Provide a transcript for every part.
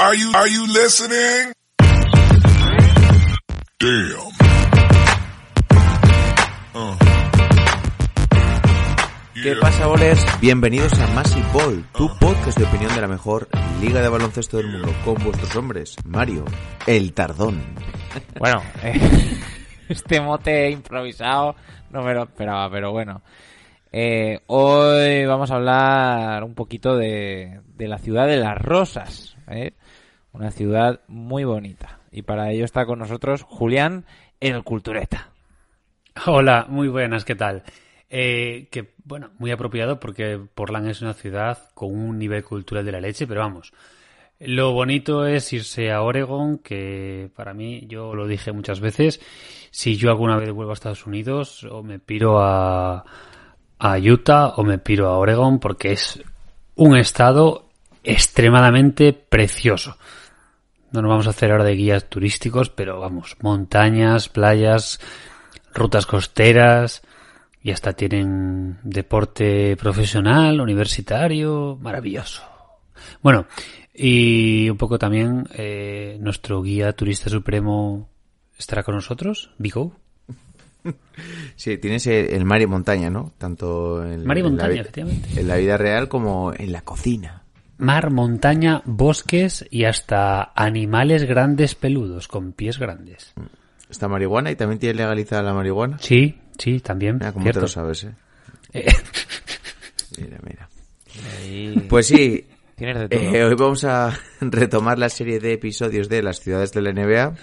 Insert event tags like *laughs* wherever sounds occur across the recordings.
Are you are you listening? Damn. Uh. ¿Qué pasa, bolers? Bienvenidos a Massive Ball, tu podcast de opinión de la mejor liga de baloncesto del mundo, con vuestros hombres, Mario, el Tardón. Bueno, eh, *laughs* este mote improvisado no me lo esperaba, pero bueno. Eh, hoy vamos a hablar un poquito de, de la ciudad de las rosas, ¿eh? Una ciudad muy bonita. Y para ello está con nosotros Julián, el cultureta. Hola, muy buenas, ¿qué tal? Eh, que, bueno, muy apropiado porque Portland es una ciudad con un nivel cultural de la leche, pero vamos, lo bonito es irse a Oregon, que para mí, yo lo dije muchas veces, si yo alguna vez vuelvo a Estados Unidos, o me piro a, a Utah o me piro a Oregon, porque es un estado extremadamente precioso. No nos vamos a hacer ahora de guías turísticos, pero vamos, montañas, playas, rutas costeras y hasta tienen deporte profesional, universitario, maravilloso. Bueno, y un poco también eh, nuestro guía turista supremo estará con nosotros, Vigo. *laughs* Sí, tienes el, mar y montaña, ¿no? Tanto en, Mar y en la montaña, efectivamente. en la vida real como en la cocina. Mar, montaña, bosques y hasta animales grandes peludos, con pies grandes. Está marihuana y también tienes legalizada la marihuana. Sí, sí, también. Mira cómo cierto. te lo sabes, ¿eh? Eh, *laughs* Mira, mira. Ahí Pues sí, tienes de todo. Eh, hoy vamos a *laughs* retomar la serie de episodios de las ciudades de la NBA.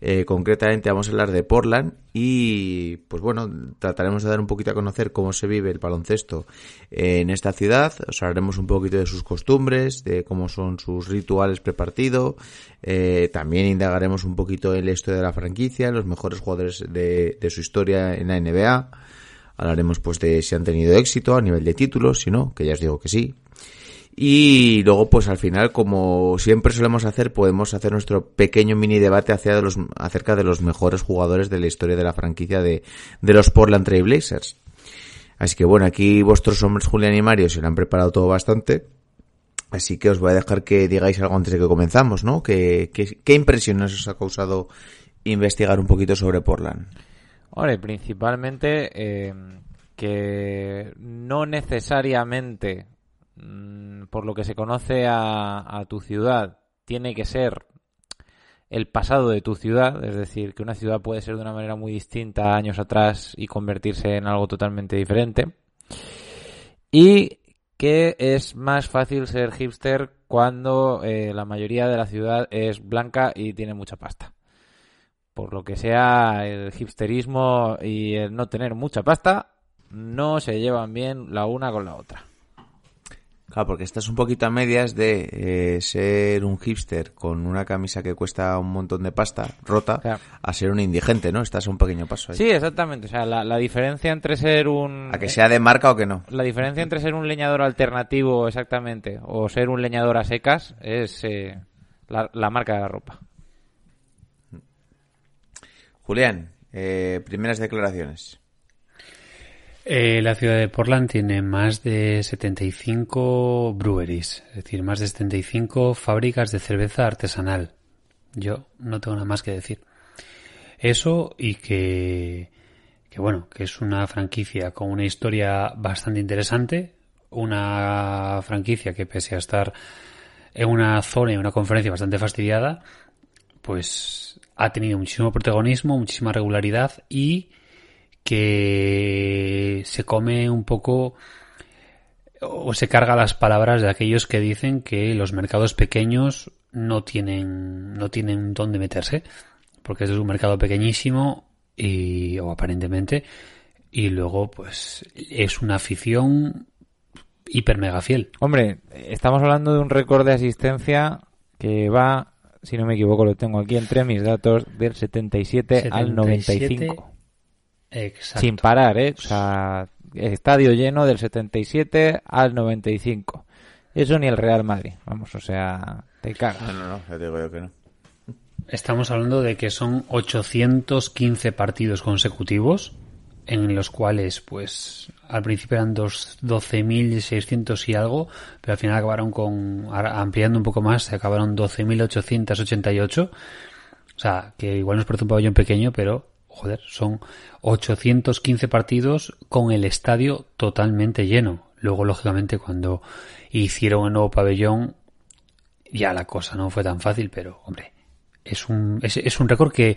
Eh, concretamente vamos a hablar de Portland y pues bueno, trataremos de dar un poquito a conocer cómo se vive el baloncesto en esta ciudad. Os hablaremos un poquito de sus costumbres, de cómo son sus rituales prepartido. Eh, también indagaremos un poquito en la historia de la franquicia, los mejores jugadores de, de su historia en la NBA. Hablaremos pues de si han tenido éxito a nivel de títulos, si no, que ya os digo que sí. Y luego, pues al final, como siempre solemos hacer, podemos hacer nuestro pequeño mini debate acerca de los mejores jugadores de la historia de la franquicia de, de los Portland Trail Blazers. Así que bueno, aquí vuestros hombres Julián y Mario se lo han preparado todo bastante. Así que os voy a dejar que digáis algo antes de que comenzamos, ¿no? ¿Qué, qué, impresiones os ha causado investigar un poquito sobre Portland? Hombre, principalmente eh, que no necesariamente por lo que se conoce a, a tu ciudad tiene que ser el pasado de tu ciudad, es decir, que una ciudad puede ser de una manera muy distinta años atrás y convertirse en algo totalmente diferente. Y que es más fácil ser hipster cuando eh, la mayoría de la ciudad es blanca y tiene mucha pasta por lo que sea, el hipsterismo y el no tener mucha pasta no se llevan bien la una con la otra. Claro, porque estás un poquito a medias de eh, ser un hipster con una camisa que cuesta un montón de pasta rota Claro. a ser un indigente, ¿no? Estás a un pequeño paso ahí. Sí, exactamente. O sea, la, la diferencia entre ser un... A que sea de marca o que no. La diferencia entre ser un leñador alternativo, exactamente, o ser un leñador a secas es eh, la, la marca de la ropa. Julián, eh, primeras declaraciones. Eh, la ciudad de Portland tiene más de 75 breweries, es decir, más de 75 fábricas de cerveza artesanal. Yo no tengo nada más que decir. Eso y que, que bueno, que es una franquicia con una historia bastante interesante, una franquicia que pese a estar en una zona y una conferencia bastante fastidiada, pues ha tenido muchísimo protagonismo, muchísima regularidad y que se come un poco o se carga las palabras de aquellos que dicen que los mercados pequeños no tienen no tienen dónde meterse porque este es un mercado pequeñísimo y o aparentemente y luego pues es una afición hiper mega fiel Hombre, estamos hablando de un récord de asistencia que va, si no me equivoco, lo tengo aquí entre mis datos, del 77, al 95. Exacto. Sin parar, ¿eh? O sea, estadio lleno del 77 al 95. Eso ni el Real Madrid, vamos, o sea, te cagas. No, no, no, ya te digo yo que no. Estamos hablando de que son 815 partidos consecutivos en los cuales, pues, al principio eran dos- 12.600 y algo, pero al final acabaron con, ahora ampliando un poco más, se acabaron 12.888. O sea, que igual nos parece un pabellón pequeño, pero, joder, son 815 partidos con el estadio totalmente lleno. Luego, lógicamente, cuando hicieron el nuevo pabellón, ya la cosa no fue tan fácil, pero, hombre, es un, es, es un récord que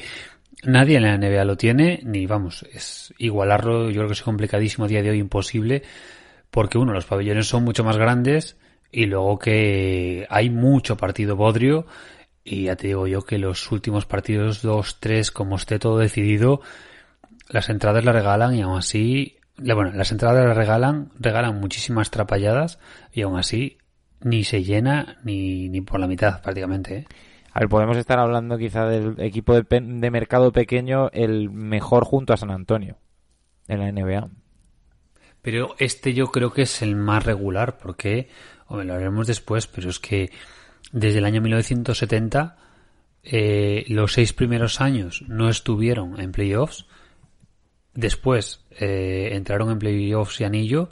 nadie en la NBA lo tiene, ni vamos, es igualarlo, yo creo que es complicadísimo a día de hoy, imposible, porque uno, los pabellones son mucho más grandes y luego que hay mucho partido bodrio y ya te digo yo que los últimos partidos, dos, tres, como esté todo decidido, las entradas las regalan y aún así, bueno, las entradas las regalan, regalan muchísimas trapalladas y aún así ni se llena ni, ni por la mitad prácticamente, ¿eh? A ver, podemos estar hablando quizá del equipo de, de mercado pequeño, el mejor junto a San Antonio en la NBA. Pero este yo creo que es el más regular, porque, hombre, lo haremos después, pero es que desde el año 1970 eh, los seis primeros años no estuvieron en playoffs, después eh, entraron en playoffs y anillo,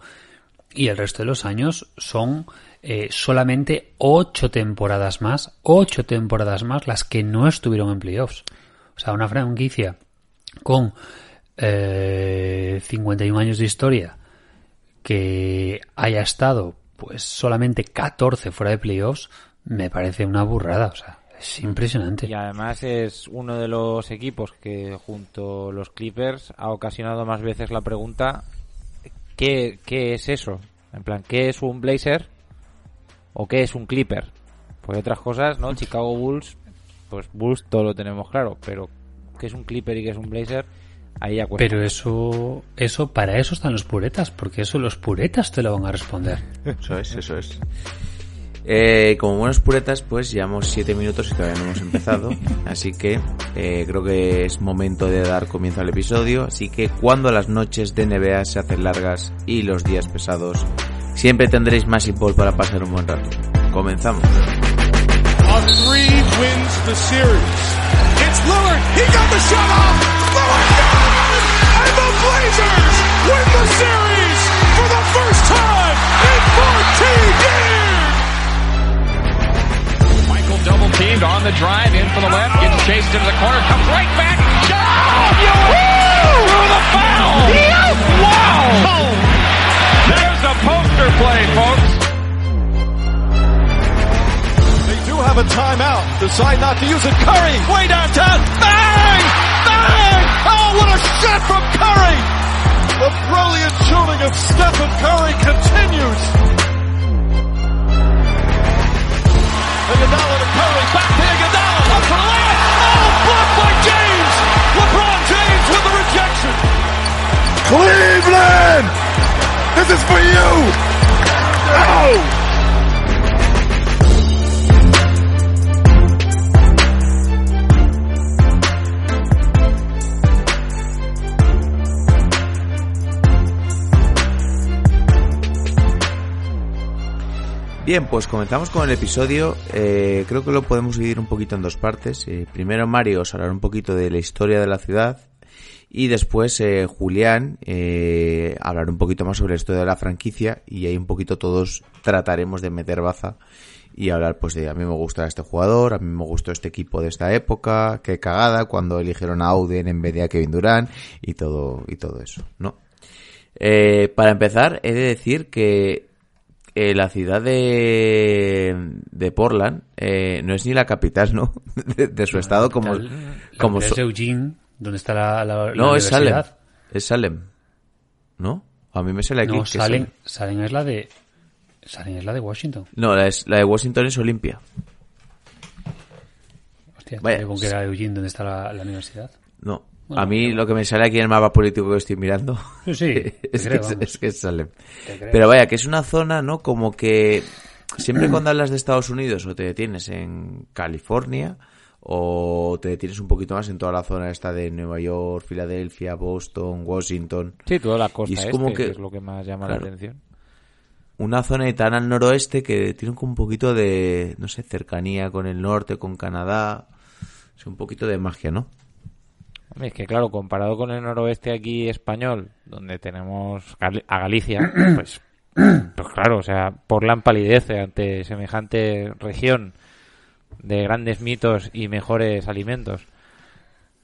y el resto de los años son eh, solamente ocho temporadas más, ocho temporadas más las que no estuvieron en playoffs. O sea, una franquicia con eh, 51 años de historia que haya estado pues solamente 14 fuera de playoffs me parece una burrada, o sea, es impresionante. Y además es uno de los equipos que junto a los Clippers ha ocasionado más veces la pregunta ¿qué, qué es eso? En plan, ¿qué es un Blazer? ¿O qué es un Clipper? Porque otras cosas, ¿no? Chicago Bulls, pues Bulls todo lo tenemos claro, pero ¿qué es un Clipper y qué es un Blazer? Ahí ya cuesta. Pero eso, eso, para eso están los puretas, porque eso los puretas te lo van a responder. Eso es, eso es. Eh, como buenos puretas, pues llevamos siete minutos y todavía no hemos empezado. *laughs* Así que eh, creo que es momento de dar comienzo al episodio. Así que cuando las noches de NBA se hacen largas y los días pesados, siempre tendréis más ball para pasar un buen rato. Comenzamos. Blazers win the series for the first time in 14 years. Michael teamed on the drive in for the left, gets chased into the corner, comes right back. Shot! Through the foul! Wow! There's a poster play, folks. They do have a timeout. Decide not to use it. Curry, way downtown. Bang! Bang! Oh, what a shot from Curry! The brilliant shooting of Stephen Curry continues. Iguodala to Curry, back to Iguodala, up for the layup. Oh, blocked by James. LeBron James with the rejection. Cleveland! This is for you! Oh! Bien, pues comenzamos con el episodio. Eh, creo que lo podemos dividir un poquito en dos partes. Eh, primero Mario os hablará un poquito de la historia de la ciudad y después eh, Julián eh, hablará un poquito más sobre la historia de la franquicia y ahí un poquito todos trataremos de meter baza y hablar pues de a mí me gusta este jugador, a mí me gustó este equipo de esta época, qué cagada cuando eligieron a Auden en vez de a Kevin Durant y todo y todo eso, ¿no? Eh, para empezar, he de decir que eh, la ciudad de, de Portland eh, no es ni la capital, ¿no? *laughs* De, de su estado como, La como so- es Eugene, donde está la, la, la no es Salem, es Salem, ¿no? A mí me sale aquí No, que Salem, Salem. Salem es la de Salem es la de Washington. No, la, es- la de Washington es Olimpia. Hostia, Vaya, con que era Eugene donde está la universidad. No, Bueno, a mí lo que me sale aquí en el mapa político que estoy mirando Sí, *laughs* es, creo, que, es, creo. Pero vaya, que es una zona, ¿no? Como que siempre cuando hablas de Estados Unidos o te detienes en California o te detienes un poquito más en toda la zona esta de Nueva York, Filadelfia, Boston, Washington. Sí, toda la costa Y es este, como que... que- es lo que más llama claro. la atención. Una zona tan al noroeste que tiene un poquito de, no sé, cercanía con el norte, con Canadá. Es un poquito de magia, ¿no? Es que claro, comparado con el noroeste aquí español, donde tenemos a Galicia, *clears throat* pues, pues claro, o sea, Portland palidece ante semejante región de grandes mitos y mejores alimentos.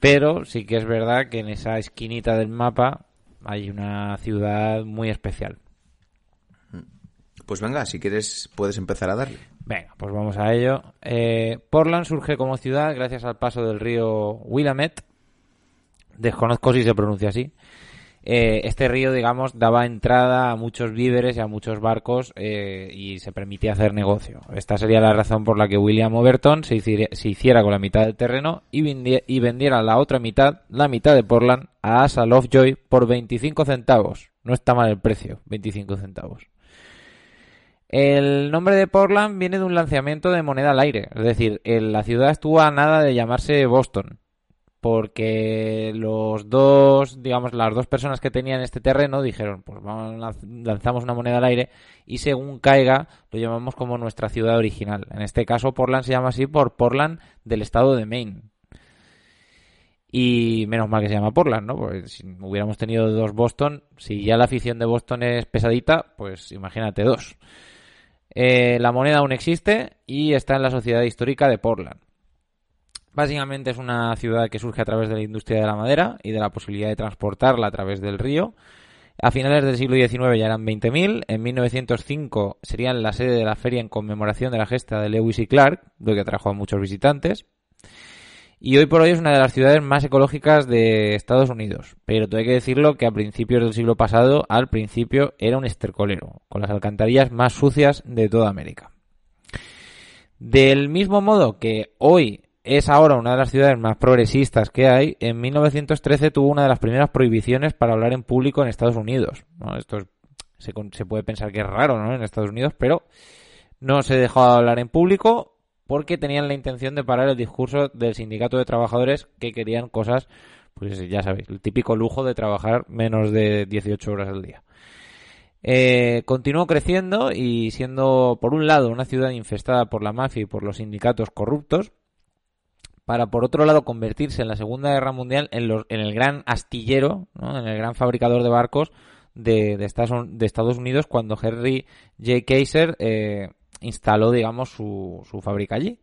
Pero sí que es verdad que en esa esquinita del mapa hay una ciudad muy especial. Pues venga, si quieres puedes empezar a darle. Venga, pues vamos a ello. Eh, Portland surge como ciudad gracias al paso del río Willamette. Desconozco si se pronuncia así. Eh, este río, digamos, daba entrada a muchos víveres y a muchos barcos eh, y se permitía hacer negocio. Esta sería la razón por la que William Overton se hiciera, con la mitad del terreno y, vendi- y vendiera la otra mitad, la mitad de Portland, a Asa Lovejoy por 25 centavos. No está mal el precio, 25 centavos. El nombre de Portland viene de un lanzamiento de moneda al aire. Es decir, la ciudad estuvo a nada de llamarse Boston. Porque los dos, digamos, las dos personas que tenían este terreno dijeron, pues vamos, lanz- lanzamos una moneda al aire y según caiga lo llamamos como nuestra ciudad original. En este caso Portland se llama así por Portland del estado de Maine. Y menos mal que se llama Portland, ¿no? Porque si hubiéramos tenido dos Boston, si ya la afición de Boston es pesadita, pues imagínate dos. Eh, la moneda aún existe y está en la Sociedad Histórica de Portland. Básicamente es una ciudad que surge a través de la industria de la madera y de la posibilidad de transportarla a través del río. A finales del siglo XIX ya eran 20.000. En 1905 serían la sede de la feria en conmemoración de la gesta de Lewis y Clark, lo que atrajo a muchos visitantes. Y hoy por hoy es una de las ciudades más ecológicas de Estados Unidos. Pero tengo que decirlo que a principios del siglo pasado, al principio, era un estercolero, con las alcantarillas más sucias de toda América. Del mismo modo que hoy es ahora una de las ciudades más progresistas que hay, en 1913 tuvo una de las primeras prohibiciones para hablar en público en Estados Unidos. Esto se puede pensar que es raro ¿no? en Estados Unidos, pero no se dejó hablar en público porque tenían la intención de parar el discurso del sindicato de trabajadores que querían cosas, pues ya sabéis, el típico lujo de trabajar menos de 18 horas al día. Eh, continuó creciendo y siendo, por un lado, una ciudad infestada por la mafia y por los sindicatos corruptos, para, por otro lado, convertirse en la Segunda Guerra Mundial en, en el gran astillero, en el gran fabricador de barcos de, de Estados, de Estados Unidos cuando Henry J. Kaiser eh, instaló, digamos, su, su fábrica allí.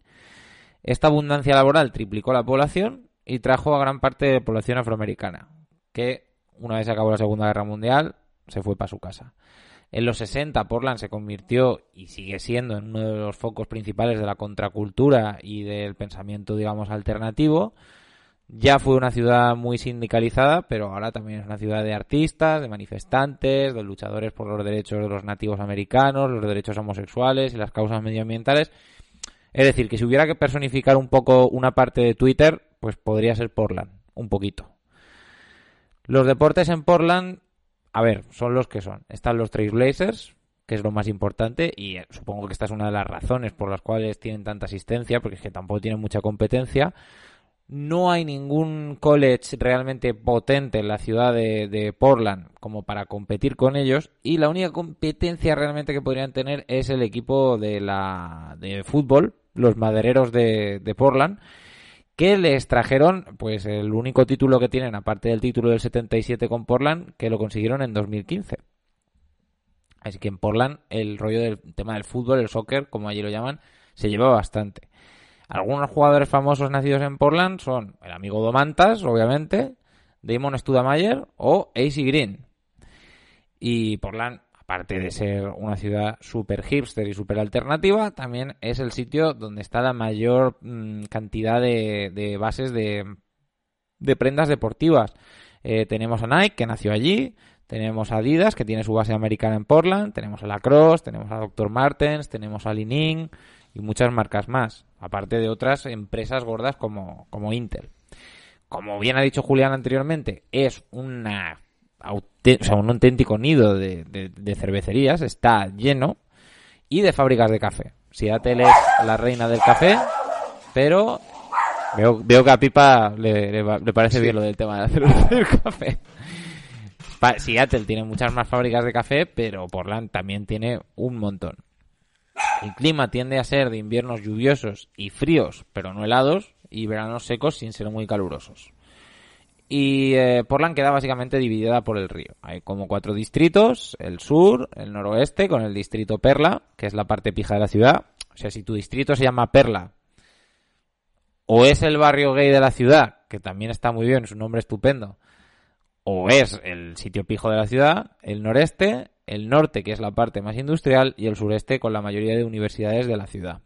Esta abundancia laboral triplicó la población y trajo a gran parte de la población afroamericana, que una vez acabó la Segunda Guerra Mundial se fue para su casa. En los 60 Portland se convirtió y sigue siendo en uno de los focos principales de la contracultura y del pensamiento, digamos, alternativo. Ya fue una ciudad muy sindicalizada, pero ahora también es una ciudad de artistas, de manifestantes, de luchadores por los derechos de los nativos americanos, los derechos homosexuales y las causas medioambientales. Es decir, que si hubiera que personificar un poco una parte de Twitter, pues podría ser Portland, un poquito. Los deportes en Portland, a ver, son los que son. Están los Trailblazers, que es lo más importante, y eh, supongo que esta es una de las razones por las cuales tienen tanta asistencia, porque es que tampoco tienen mucha competencia. No hay ningún college realmente potente en la ciudad de, Portland como para competir con ellos y la única competencia realmente que podrían tener es el equipo de la de fútbol, los madereros de, de Portland, que les trajeron pues el único título que tienen aparte del título del 77 con Portland que lo consiguieron en 2015. Así que en Portland el rollo del tema del fútbol, el soccer, como allí lo llaman, se lleva bastante. Algunos jugadores famosos nacidos en Portland son el amigo Domantas, obviamente, Damon Studamayer o AC Green. Y Portland, aparte de ser una ciudad súper hipster y súper alternativa, también es el sitio donde está la mayor mm, cantidad de, de bases de, de prendas deportivas. Eh, tenemos a Nike, que nació allí, tenemos a Adidas, que tiene su base americana en Portland, tenemos a Lacrosse, tenemos a Dr. Martens, tenemos a Li-Ning y muchas marcas más, aparte de otras empresas gordas como, como Intel. Como bien ha dicho Julián anteriormente, es una, o sea, un auténtico nido de, de- de cervecerías, está lleno y de fábricas de café. Seattle es la reina del café, pero veo, veo que a Pipa le, le va- le parece bien lo del tema de la cerveza *laughs* y el café. Seattle tiene muchas más fábricas de café, pero Portland también tiene un montón. El clima tiende a ser de inviernos lluviosos y fríos, pero no helados, y veranos secos sin ser muy calurosos. Y eh, Portland queda básicamente dividida por el río. Hay como cuatro distritos, el sur, el noroeste, con el distrito Perla, que es la parte pija de la ciudad. O sea, si tu distrito se llama Perla, o es el barrio gay de la ciudad, que también está muy bien, es un nombre estupendo, o es el sitio pijo de la ciudad, el noreste, el norte, que es la parte más industrial, y el sureste con la mayoría de universidades de la ciudad.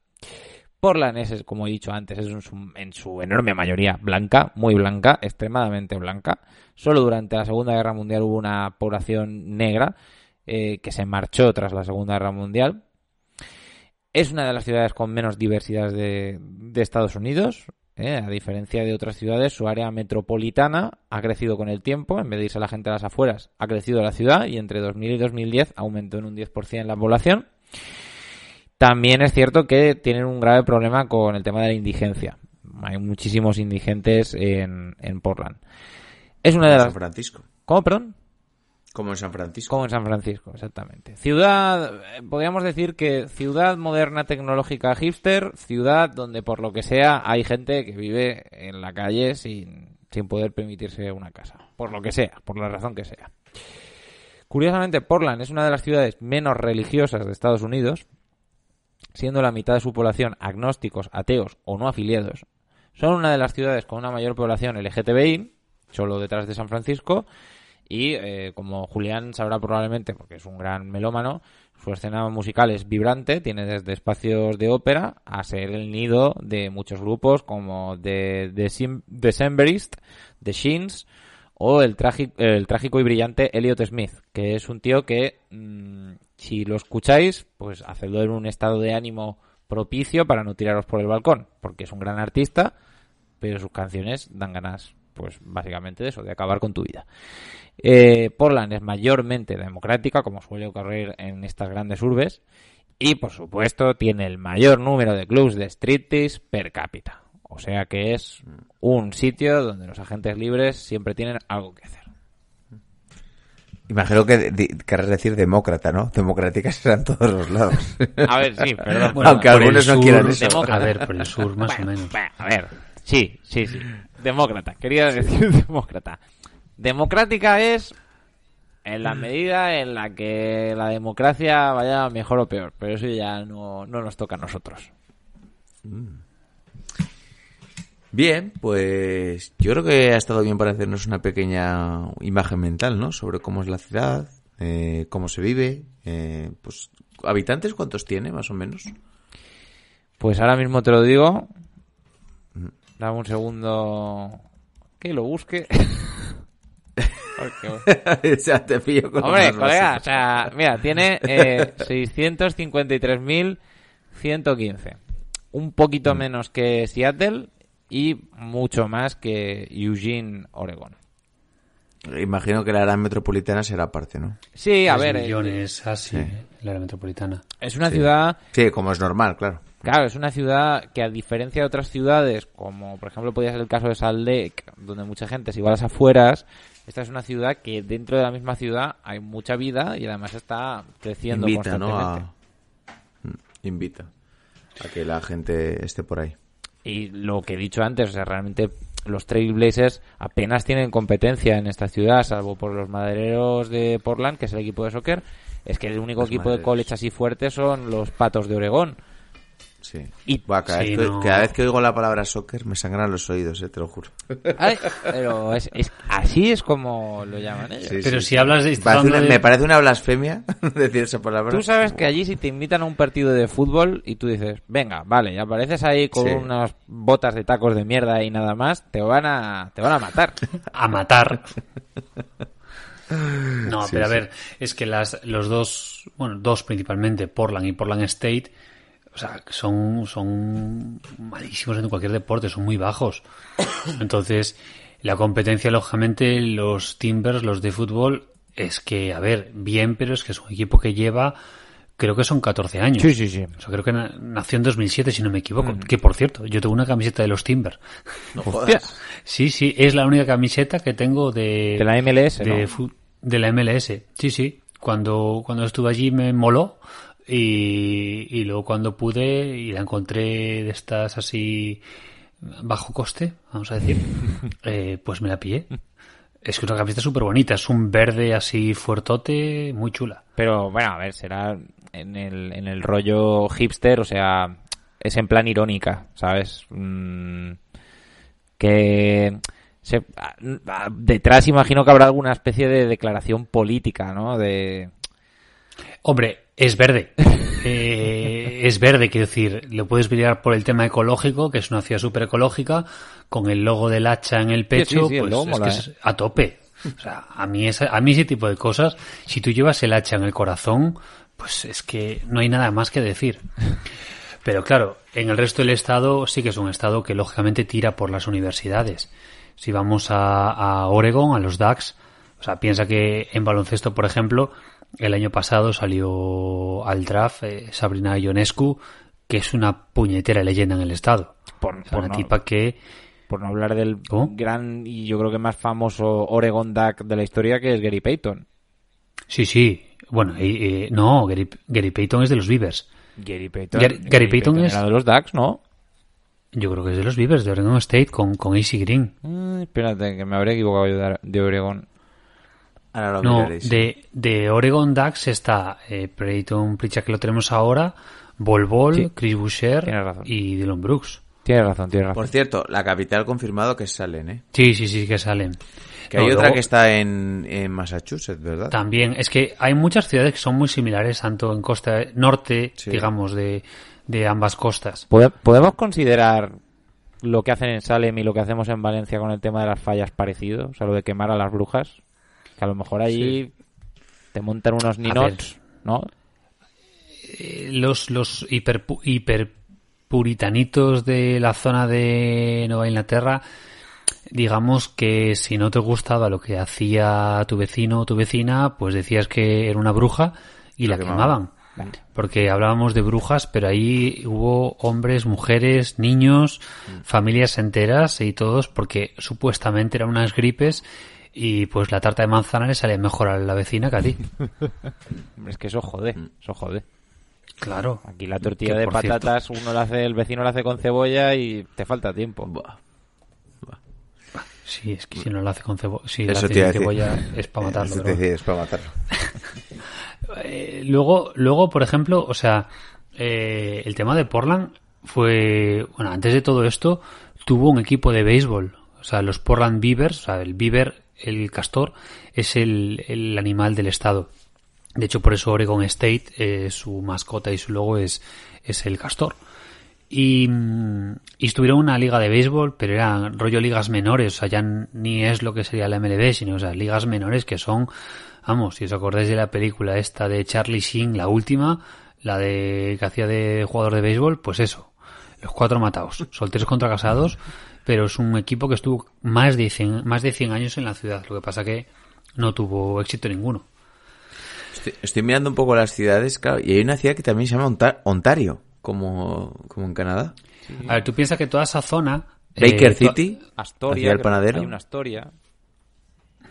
Portland es, como he dicho antes, es su, en su enorme mayoría blanca, muy blanca, extremadamente blanca. Solo durante la Segunda Guerra Mundial hubo una población negra eh, que se marchó tras la Segunda Guerra Mundial. Es una de las ciudades con menos diversidad de, Estados Unidos. eh, A diferencia de otras ciudades, su área metropolitana ha crecido con el tiempo. En vez de irse la gente a las afueras, ha crecido la ciudad y entre 2000 y 2010 aumentó en un 10% la población. También es cierto que tienen un grave problema con el tema de la indigencia. Hay muchísimos indigentes en, en Portland. Es una de las... San Francisco. ¿Cómo, perdón? Como en San Francisco. Como en San Francisco, exactamente. Ciudad, eh, podríamos decir que ciudad moderna tecnológica hipster, ciudad donde por lo que sea hay gente que vive en la calle sin, sin poder permitirse una casa. Por lo que sea, por la razón que sea. Curiosamente, Portland es una de las ciudades menos religiosas de Estados Unidos, siendo la mitad de su población agnósticos, ateos o no afiliados. Son una de las ciudades con una mayor población LGTBI, solo detrás de San Francisco, y eh, como Julián sabrá probablemente, porque es un gran melómano, su escena musical es vibrante, tiene desde espacios de ópera a ser el nido de muchos grupos como The, The, Sim- Decemberist, The Sheens o el, trágico el trágico y brillante Elliot Smith, que es un tío que, mm, si lo escucháis, pues hacedlo en un estado de ánimo propicio para no tiraros por el balcón, porque es un gran artista, pero sus canciones dan ganas, pues básicamente de eso, de acabar con tu vida. Eh, Portland es mayormente democrática, como suele ocurrir en estas grandes urbes, y por supuesto tiene el mayor número de clubs de striptease per cápita. O sea que es un sitio donde los agentes libres siempre tienen algo que hacer. Imagino que di- querrás decir demócrata, ¿no? Democráticas *laughs* serán todos los lados. A ver, sí, perdón. Bueno, Aunque algunos no quieran eso. Demócrata. A ver, por el sur más o menos. bueno, a ver, sí, sí, sí. Demócrata, quería decir *laughs* demócrata. Democrática es en la medida en la que la democracia vaya mejor o peor, pero eso ya no, no nos toca a nosotros. Bien, pues yo creo que ha estado bien para hacernos una pequeña imagen mental, ¿no? Sobre cómo es la ciudad, eh, cómo se vive, eh, pues habitantes cuántos tiene más o menos. Pues ahora mismo te lo digo. Dame un segundo que lo busque. Porque- o sea, te pillo con Hombre, colega, o sea, mira, tiene eh, *laughs* 653.115. Un poquito Mm. menos que Seattle y mucho más que Eugene, Oregon. Imagino que la área metropolitana será aparte, ¿no? Sí, a Tres ver, eh, millones así, Sí. la área metropolitana. es una Sí. ciudad Sí, como es normal, claro. Claro, es una ciudad que a diferencia de otras ciudades, como por ejemplo podría ser el caso de Salt Lake, donde mucha gente se iba a las afueras, esta es una ciudad que dentro de la misma ciudad hay mucha vida y además está creciendo Invita, ¿no? constantemente. A... Mm, Invita a que la gente esté por ahí. Y lo que he dicho antes, o sea, realmente los Trailblazers apenas tienen competencia en esta ciudad, salvo por los madereros de Portland, que es el equipo de soccer. Es que el único Los equipo de college así fuerte son los Patos de Oregón. Sí. Y- Buah, cada, Sí, vez que, no. cada vez que oigo la palabra soccer me sangran los oídos, eh, te lo juro. Ay, pero es, es- así es como lo llaman ellos. Sí, Pero sí, si sí. hablas de... Parece una- de- Me parece una blasfemia *laughs* decir esa palabra. Tú sabes que allí si te invitan a un partido de fútbol y tú dices, venga, vale, y apareces ahí con Sí. unas botas de tacos de mierda y nada más, te van a, te van a matar. *laughs* a matar. No, Sí, pero a sí. ver, es que las, los dos, bueno, dos principalmente, Portland y Portland State, o sea, son, son malísimos en cualquier deporte, son muy bajos. *coughs* Entonces, la competencia, lógicamente, los Timbers, los de fútbol, es que, a ver, bien, pero es que es un equipo que lleva creo que son 14 años. Sí, sí, sí. O sea, creo que na- nació en 2007, si no me equivoco. Que, por cierto, yo tengo una camiseta de los Timber. No *laughs* jodas. Sí, sí, es la única camiseta que tengo de... De la MLS, de, de la MLS. Sí, sí. Cuando, cuando estuve allí me moló y, y luego cuando pude y la encontré de estas así bajo coste, vamos a decir, *laughs* eh, pues me la pillé. Es que una camiseta súper bonita, es un verde así fuertote, muy chula. Pero bueno, a ver, será en el, en el rollo hipster, o sea, es en plan irónica, ¿sabes? Mm, que se- detrás imagino que habrá alguna especie de declaración política, ¿no? De Hombre, es verde. *laughs* Eh, es verde, quiero decir, lo puedes mirar por el tema ecológico, que es una ciudad súper ecológica, con el logo del hacha en el pecho, sí, sí, el pues es mola, que ¿eh? es a tope. O sea, a mí, esa, a mí ese tipo de cosas, si tú llevas el hacha en el corazón, pues es que no hay nada más que decir. Pero claro, en el resto del estado sí que es un estado que lógicamente tira por las universidades. Si vamos a, a Oregon, a los Ducks, o sea, piensa que en baloncesto, por ejemplo, el año pasado salió al draft eh, Sabrina Ionescu, que es una puñetera leyenda en el estado. por, O sea, por una no, tipa que por no hablar del ¿Cómo? gran y yo creo que más famoso Oregon Duck de la historia que es Gary Payton. Sí, sí. Bueno, no, Gary, Gary Payton es de los Beavers. Gary Payton, Gary- Gary Payton es- era de los Ducks, ¿no? Yo creo que es de los Beavers, de Oregon State, con, con AC Green. Mm, espérate, que me habré equivocado yo de, de Oregon. Ahora lo No, de, de Oregon Ducks está eh, Peyton Pritchard, que lo tenemos ahora, Bol Bol, Sí, Chris Boucher y Dylan Brooks. Tienes razón, tienes razón. Por cierto, la capital confirmado que es Salem, ¿eh? Sí, sí, sí, que salen. Que hay otra luego que está en, en Massachusetts, ¿verdad? También, es que hay muchas ciudades que son muy similares, tanto en costa norte, Sí. digamos, de, de ambas costas. ¿Pode- ¿Podemos considerar lo que hacen en Salem y lo que hacemos en Valencia con el tema de las fallas parecido? O sea, lo de quemar a las brujas. Que a lo mejor allí te montan unos ninots, ¿no? Eh, Los, los hiper, hiperpuritanitos de la zona de Nueva Inglaterra, digamos que si no te gustaba lo que hacía tu vecino o tu vecina, pues decías que era una bruja y la, La quemaban. quemaban. Porque hablábamos de brujas, pero ahí hubo hombres, mujeres, niños, familias enteras y todos, porque supuestamente eran unas gripes y pues la tarta de manzana le salía mejor a la vecina que a ti. *laughs* Es que eso jode, eso jode. Claro. Aquí la tortilla Que, de por cierto- patatas, uno la hace, el vecino la hace con cebolla y te falta tiempo. Buah. Sí, es que si no lo hace con cebolla, si Eso hace te iba a sin decir. cebolla es para matarlo. Eso te decía, es para matarlo. *laughs* Eh, luego, luego, por ejemplo, o sea, eh, el tema de Portland fue, bueno, antes de todo esto, tuvo un equipo de béisbol. O sea, los Portland Beavers, o sea, el beaver, el castor, es el, el animal del estado. De hecho, por eso Oregon State, eh, su mascota y su logo es, es el castor. Y, mm, y estuvieron una liga de béisbol, pero eran rollo ligas menores, o sea, ya ni es lo que sería la MLB, sino, o sea, ligas menores que son, vamos, si os acordáis de la película esta de Charlie Sheen, la última, la de que hacía de jugador de béisbol, pues eso, los cuatro matados, solteros contra casados, pero es un equipo que estuvo más de 100, más de 100 años en la ciudad, lo que pasa que no tuvo éxito ninguno. Estoy, estoy mirando un poco las ciudades, claro, y hay una ciudad que también se llama Onta- Ontario, como, como en Canadá. A ver, tú piensas que toda esa zona... eh, Baker City, Astoria, que panadero. hay una Astoria.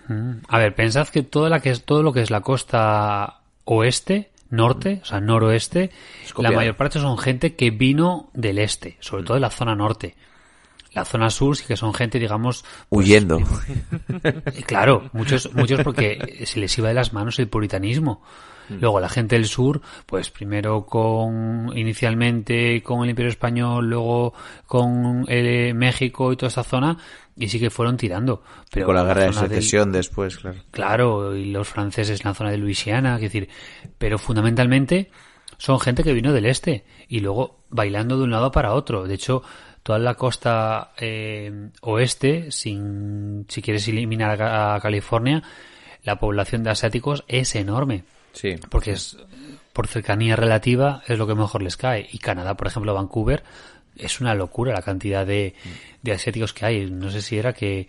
Mm. A ver, pensad que toda la que es todo lo que es la costa oeste, norte, o sea, noroeste, la mayor parte son gente que vino del este, sobre todo de la zona norte. La zona sur sí que son gente, digamos, pues, huyendo. eh, Claro, muchos, muchos porque se les iba de las manos el puritanismo. Mm. Luego la gente del sur, pues primero con, inicialmente con el Imperio Español, luego con eh, México y toda esa zona, y sí que fueron tirando. Pero con la guerra de del- secesión después, claro. Claro, y los franceses en la zona de Luisiana, es decir, pero fundamentalmente son gente que vino del este y luego bailando de un lado para otro. De hecho, toda la costa eh, oeste, sin, si quieres eliminar a, California, la población de asiáticos es enorme, Sí. porque es por cercanía relativa es lo que mejor les cae. Y Canadá, por ejemplo, Vancouver, es una locura la cantidad de, de asiáticos que hay. No sé si era que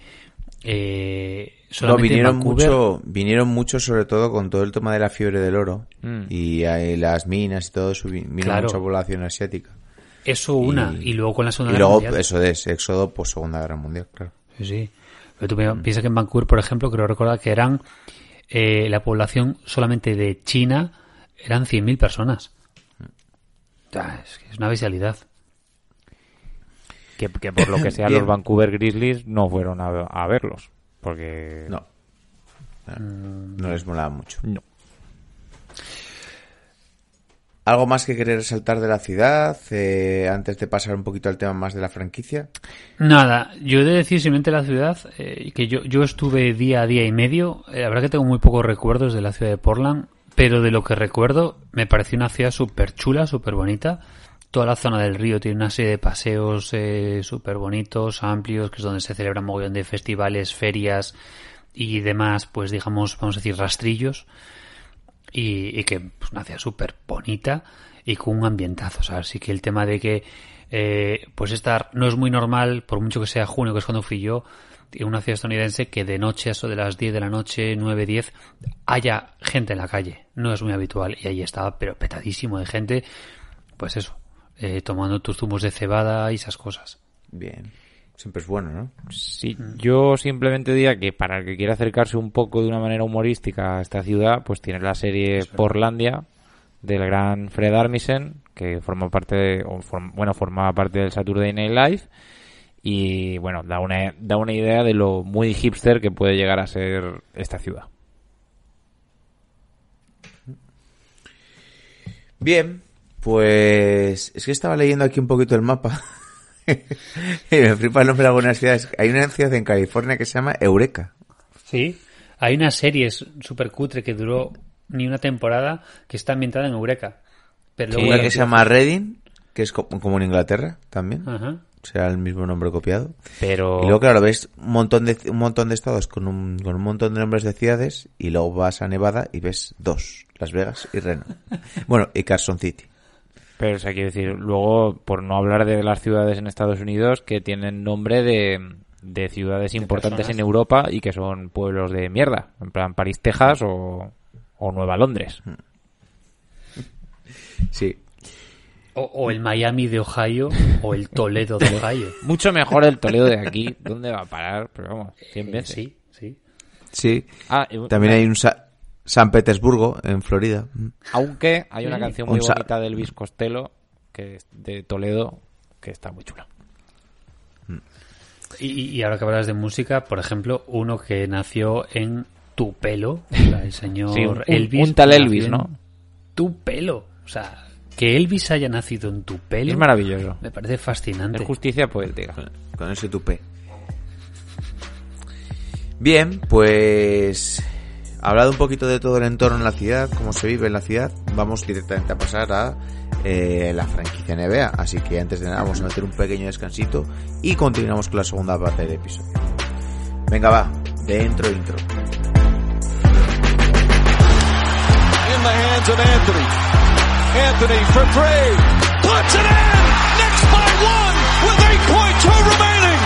eh, No, vinieron Vancouver- mucho, vinieron mucho sobre todo con todo el tema de la fiebre del oro Mm. y ahí las minas y todo eso, vi- vino Claro. mucha población asiática. Eso una, Y- y, luego con la Segunda Y Guerra luego Mundial. eso es éxodo pues Segunda Guerra Mundial, claro. Sí, sí. Pero tú pi- piensas que en Vancouver, por ejemplo, creo recordar que eran eh, la población solamente de China eran 100.000 personas. O sea, es, que es una bestialidad. Que, que por lo que *coughs* sea los Vancouver Grizzlies no fueron a, a verlos. Porque... No. No les molaba mucho. No. ¿Algo más que querer resaltar de la ciudad eh, antes de pasar un poquito al tema más de la franquicia? Nada, yo he de decir simplemente la ciudad, eh, que yo, yo estuve día a día y medio, eh, la verdad que tengo muy pocos recuerdos de la ciudad de Portland, pero de lo que recuerdo me pareció una ciudad súper chula, súper bonita. Toda la zona del río tiene una serie de paseos eh, súper bonitos, amplios, que es donde se celebran mogollón de festivales, ferias y demás, pues digamos, vamos a decir, rastrillos. Y, y que pues, una ciudad súper bonita y con un ambientazo. O sea, sí que el tema de que eh, pues estar no es muy normal, por mucho que sea junio, que es cuando fui yo, en una ciudad estadounidense, que de noche, eso de las 10 de la noche, 9, 10, haya gente en la calle. No es muy habitual. Y ahí estaba, pero petadísimo de gente, pues eso, eh, tomando tus zumos de cebada y esas cosas. Bien. Siempre es bueno, ¿no? Sí, yo simplemente diría que para el que quiera acercarse un poco de una manera humorística a esta ciudad, pues tiene la serie Portlandia del gran Fred Armisen, que forma parte, de- o form- bueno, formaba parte del Saturday Night Live y bueno, da una, da una idea de lo muy hipster que puede llegar a ser esta ciudad. Bien, pues es que estaba leyendo aquí un poquito el mapa *laughs* *laughs* me flipa el nombre de algunas ciudades. Hay una ciudad en California que se llama Eureka. Sí. Hay una serie súper cutre que duró ni una temporada que está ambientada en Eureka. Pero luego Una que se llama Reading, que es co- como en Inglaterra también. Ajá. Será el mismo nombre copiado. Pero Y luego, claro, ves un montón de, un montón de estados con un, con un montón de nombres de ciudades y luego vas a Nevada y ves dos, Las Vegas y Reno. *laughs* bueno, y Carson City. Pero, o sea, quiero decir, luego, por no hablar de las ciudades en Estados Unidos que tienen nombre de, de ciudades importantes personas. en Europa y que son pueblos de mierda. En plan, París, Texas o, o Nueva Londres. Sí. O, o el Miami de Ohio o el Toledo de Ohio. *laughs* Mucho mejor el Toledo de aquí. ¿Dónde va a parar? Pero vamos, 100 veces. Sí, sí. Sí. Ah, y- También hay un Sa- San Petersburgo, en Florida. Aunque hay una canción muy Un bonita de Elvis Costello, que es de Toledo, que está muy chula. Y, y ahora que hablas de música, por ejemplo, uno que nació en Tupelo, o sea, el señor Sí, un- Elvis. un tal Elvis, ¿no? Tupelo. O sea, que Elvis haya nacido en Tupelo. Es maravilloso. Me parece fascinante. Es justicia poética. Con ese tupé. Bien, pues hablado un poquito de todo el entorno en la ciudad, cómo se vive en la ciudad, vamos directamente a pasar a eh, la franquicia NBA. Así que antes de nada vamos a meter un pequeño descansito y continuamos con la segunda parte del episodio. Venga, va, dentro intro. in the hands of Anthony. Anthony for three. Puts it in. Knicks by one with 8.2 remaining.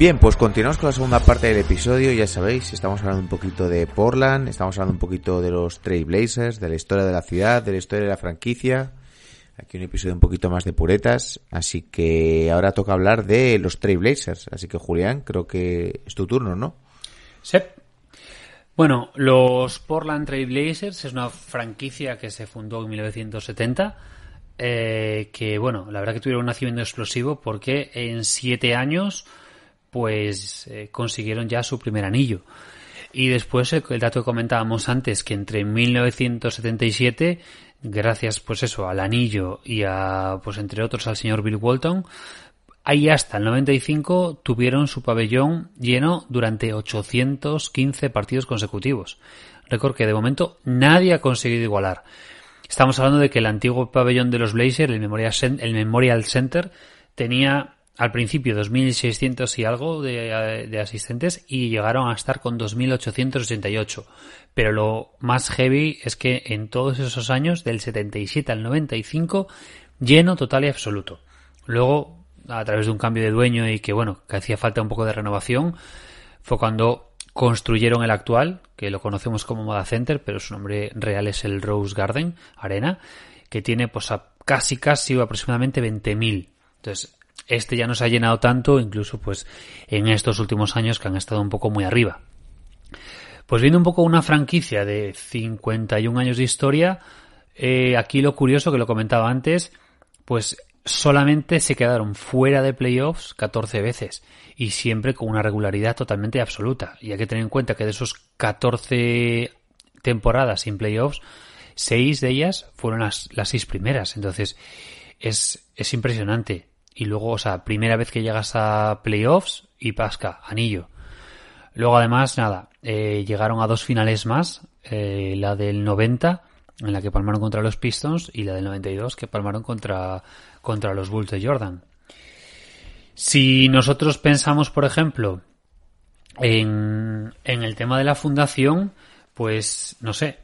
Bien, pues continuamos con la segunda parte del episodio. Ya sabéis, estamos hablando un poquito de Portland, estamos hablando un poquito de los Trailblazers, de la historia de la ciudad, de la historia de la franquicia. Aquí un episodio un poquito más de puretas, así que ahora toca hablar de los Trailblazers. Así que Julián, creo que es tu turno, ¿no? Sí. Bueno, los Portland Trailblazers es una franquicia que se fundó en 1970. eh, que bueno, la verdad que tuvieron un nacimiento explosivo porque en siete años pues eh, consiguieron ya su primer anillo. Y después el, el dato que comentábamos antes, que entre 1977, gracias pues eso, al anillo y a, pues entre otros al señor Bill Walton, ahí hasta el 95 tuvieron su pabellón lleno durante 815 partidos consecutivos. Récord que de momento nadie ha conseguido igualar. Estamos hablando de que el antiguo pabellón de los Blazers, el Memorial Center, tenía al principio 2.600 y algo de, asistentes y llegaron a estar con 2.888. Pero lo más heavy es que en todos esos años, del 77 al 95, lleno total y absoluto. Luego, a través de un cambio de dueño y que bueno, que hacía falta un poco de renovación, fue cuando construyeron el actual, que lo conocemos como Moda Center, pero su nombre real es el Rose Garden Arena, que tiene pues a casi casi aproximadamente 20.000. Entonces, este ya no se ha llenado tanto, incluso pues en estos últimos años que han estado un poco muy arriba. Pues viendo un poco una franquicia de 51 años de historia, eh, aquí lo curioso que lo comentaba antes, pues solamente se quedaron fuera de playoffs 14 veces y siempre con una regularidad totalmente absoluta. Y hay que tener en cuenta que de esos 14 temporadas sin playoffs, 6 de ellas fueron las, las 6 primeras. Entonces es, es impresionante. Y luego, o sea, primera vez que llegas a playoffs y pasca, anillo. Luego, además, nada, eh, llegaron a dos finales más, eh, la del 90, en la que palmaron contra los Pistons, y la del 92, que palmaron contra, contra los Bulls de Jordan. Si nosotros pensamos, por ejemplo, en, en el tema de la fundación, pues, no sé,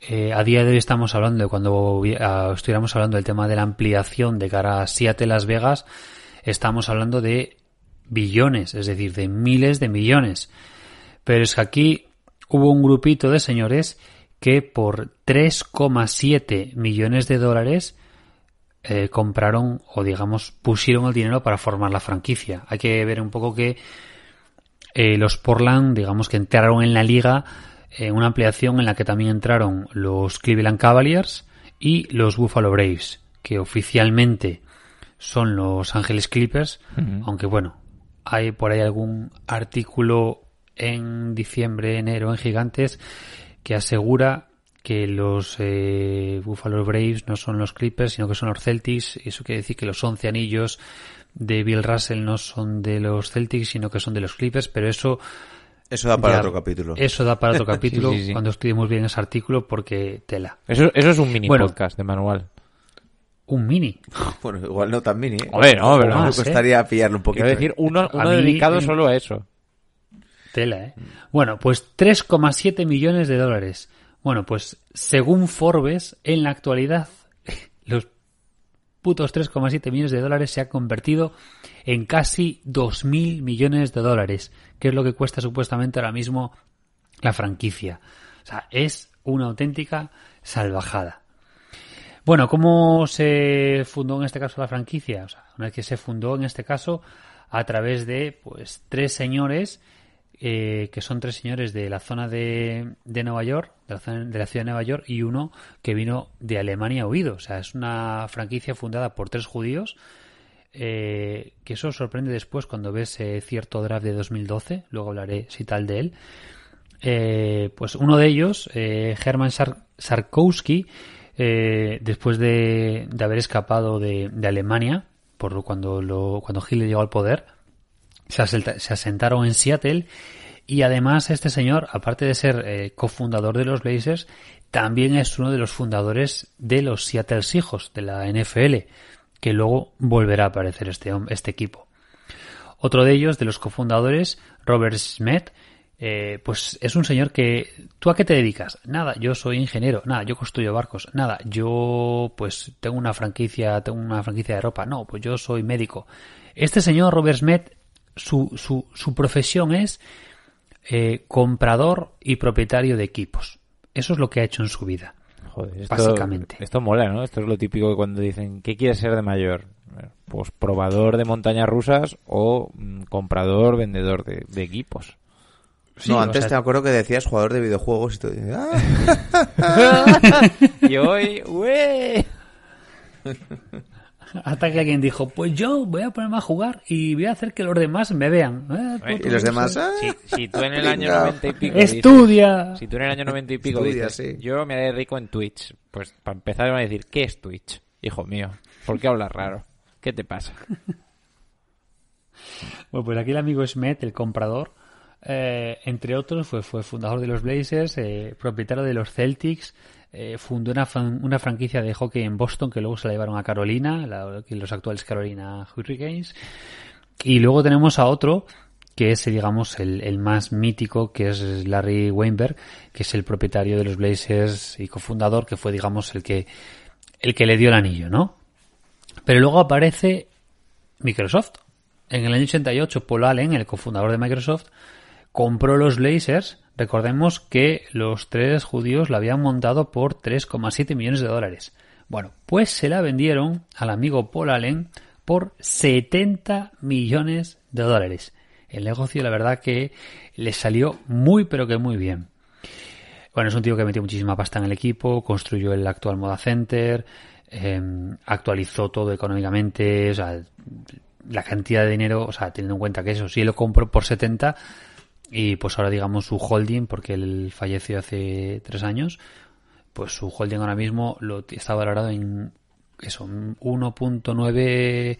eh, a día de hoy estamos hablando cuando ah, estuviéramos hablando del tema de la ampliación de cara a Seattle Las Vegas, estamos hablando de billones, es decir, de miles de millones. Pero es que aquí hubo un grupito de señores que por 3,7 millones de dólares eh, compraron o digamos pusieron el dinero para formar la franquicia. Hay que ver un poco que eh, los Portland, digamos que entraron en la liga en una ampliación en la que también entraron los Cleveland Cavaliers y los Buffalo Braves, que oficialmente son los Ángeles Clippers, aunque bueno, hay por ahí algún artículo en diciembre, enero en Gigantes que asegura que los eh, Buffalo Braves no son los Clippers, sino que son los Celtics. y Eso quiere decir que los 11 anillos de Bill Russell no son de los Celtics, sino que son de los Clippers, pero eso Eso da para ya- otro capítulo. Eso da para otro *laughs* capítulo Sí, sí, sí. cuando escribimos bien ese artículo porque tela. Eso, eso es un mini Bueno. podcast de manual. Un mini. *laughs* Bueno, igual no tan mini, ¿eh? Hombre, no, pero Me ¿eh? costaría pillarlo un poquito. Quiero decir, ¿eh? uno, A uno mí, dedicado en- solo a eso. Tela, ¿eh? Bueno, pues 3,7 millones de dólares. Bueno, pues según Forbes, en la actualidad, *laughs* los putos 3,7 millones de dólares se ha convertido en casi 2.000 millones de dólares, que es lo que cuesta supuestamente ahora mismo la franquicia. O sea, es una auténtica salvajada. Bueno, ¿cómo se fundó en este caso la franquicia? O sea, una vez que se fundó en este caso a través de pues tres señores eh, que son tres señores de la zona de, de Nueva York, de la, zona- de la ciudad de Nueva York, y uno que vino de Alemania huido. O sea, es una franquicia fundada por tres judíos, eh, que eso sorprende después cuando ves eh, cierto draft de 2012, luego hablaré si tal de él. Eh, pues uno de ellos, Hermann Sar- Sarkowski, después de, de haber escapado de, de Alemania, por cuando, lo, cuando Hitler llegó al poder, se, asentaron en Seattle y además este señor, aparte de ser cofundador de los Blazers, también es uno de los fundadores de los Seattle Seahawks de la NFL, que luego volverá a aparecer este, este equipo. Otro de ellos, de los cofundadores, Robert Smith, eh, pues es un señor que... ¿Tú a qué te dedicas? Nada, yo soy ingeniero. Nada, yo construyo barcos. Nada, yo pues tengo una franquicia, tengo una franquicia de ropa. No, pues yo soy médico. Este señor Robert Smith, su, su, su profesión es eh, comprador y propietario de equipos. Eso es lo que ha hecho en su vida. Joder, esto, Básicamente. Esto mola, ¿no? Esto es lo típico que cuando dicen, ¿qué quieres ser de mayor? Pues probador de montañas rusas o mm, comprador, vendedor de, de equipos. Sí, no, o antes sea- te acuerdo que decías jugador de videojuegos y todo. y, ¡ah! *laughs* y hoy, ¡güey! *laughs* Hasta que alguien dijo, pues yo voy a ponerme a jugar y voy a hacer que los demás me vean. Eh, Y los demás. ¡ah! Si, si tú en el *laughs* año Pringao. 90 y pico dices- Estudia. si tú en el año 90 y pico Estudia, dices, sí. yo me haré rico en Twitch, pues para empezar van a decir, ¿qué es Twitch? Hijo mío, ¿por qué hablas raro? ¿Qué te pasa? *laughs* Bueno, pues aquí el amigo Smet, el comprador, eh, entre otros, fue, fue fundador de los Blazers, eh, propietario de los Celtics, eh, fundó una, una franquicia de hockey en Boston que luego se la llevaron a Carolina, la- los actuales Carolina Hurricanes. Y luego tenemos a otro que es, digamos, el, el más mítico, que es Larry Weinberg, que es el propietario de los Blazers y cofundador, que fue, digamos, el que, el que le dio el anillo, ¿no? Pero luego aparece Microsoft. En el año 88, Paul Allen, el cofundador de Microsoft, compró los Blazers. Recordemos que los tres judíos la habían montado por 3,7 millones de dólares. Bueno, pues se la vendieron al amigo Paul Allen por 70 millones de dólares. El negocio, la verdad, que le salió muy, pero que muy bien. Bueno, es un tío que metió muchísima pasta en el equipo, construyó el actual Moda Center, eh, actualizó todo económicamente, o sea, la cantidad de dinero, o sea, teniendo en cuenta que eso, sí lo compró por 70 y pues ahora digamos su holding, porque él falleció hace tres años, pues su holding ahora mismo lo está valorado en eso, 1.9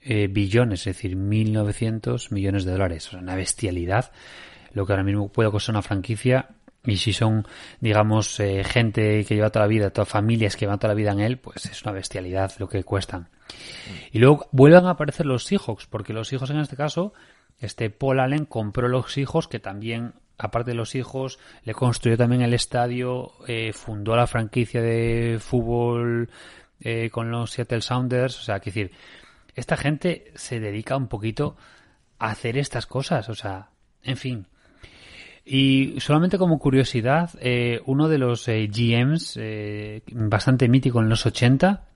eh, billones, es decir, 1.900 millones de dólares. O sea, una bestialidad lo que ahora mismo puede costar una franquicia. Y si son, digamos, eh, gente que lleva toda la vida, todas familias que llevan toda la vida en él, pues es una bestialidad lo que cuestan. Y luego vuelvan a aparecer los Seahawks, porque los hijos en este caso, este Paul Allen compró los hijos que también, aparte de los hijos, le construyó también el estadio, eh, fundó la franquicia de fútbol eh, con los Seattle Sounders, o sea, que decir, esta gente se dedica un poquito a hacer estas cosas, o sea, en fin. Y solamente como curiosidad, eh, uno de los eh, GMs, eh, bastante mítico en los 80,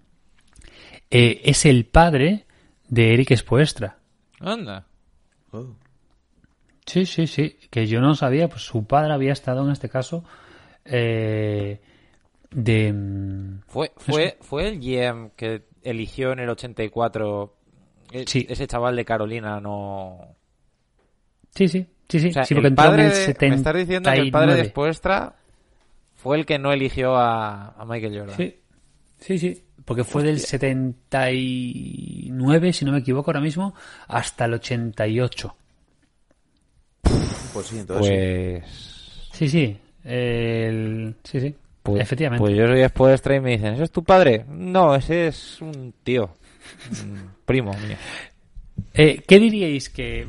eh, es el padre de Eric Spoestra. Anda. Oh. Sí, sí, sí, que yo no sabía, pues su padre había estado en este caso eh, de... mm, Fue, fue, fue el GM que eligió en el 84 e- Sí. ese chaval de Carolina, no... Sí, sí, sí, sí, O sea, sí, porque el entró en padre el de- 79. me estás diciendo que el padre de Spoelstra fue el que no eligió a, a Michael Jordan. Sí, sí, sí, porque fue del 79, si no me equivoco ahora mismo, hasta el 88. Pues sí, entonces sí. Pues... Sí, sí, el... sí, sí, Pues, efectivamente. Pues yo soy Spoelstra y me dicen, ¿ese es tu padre? No, ese es un tío. Un primo mío. Eh, ¿Qué diríais que...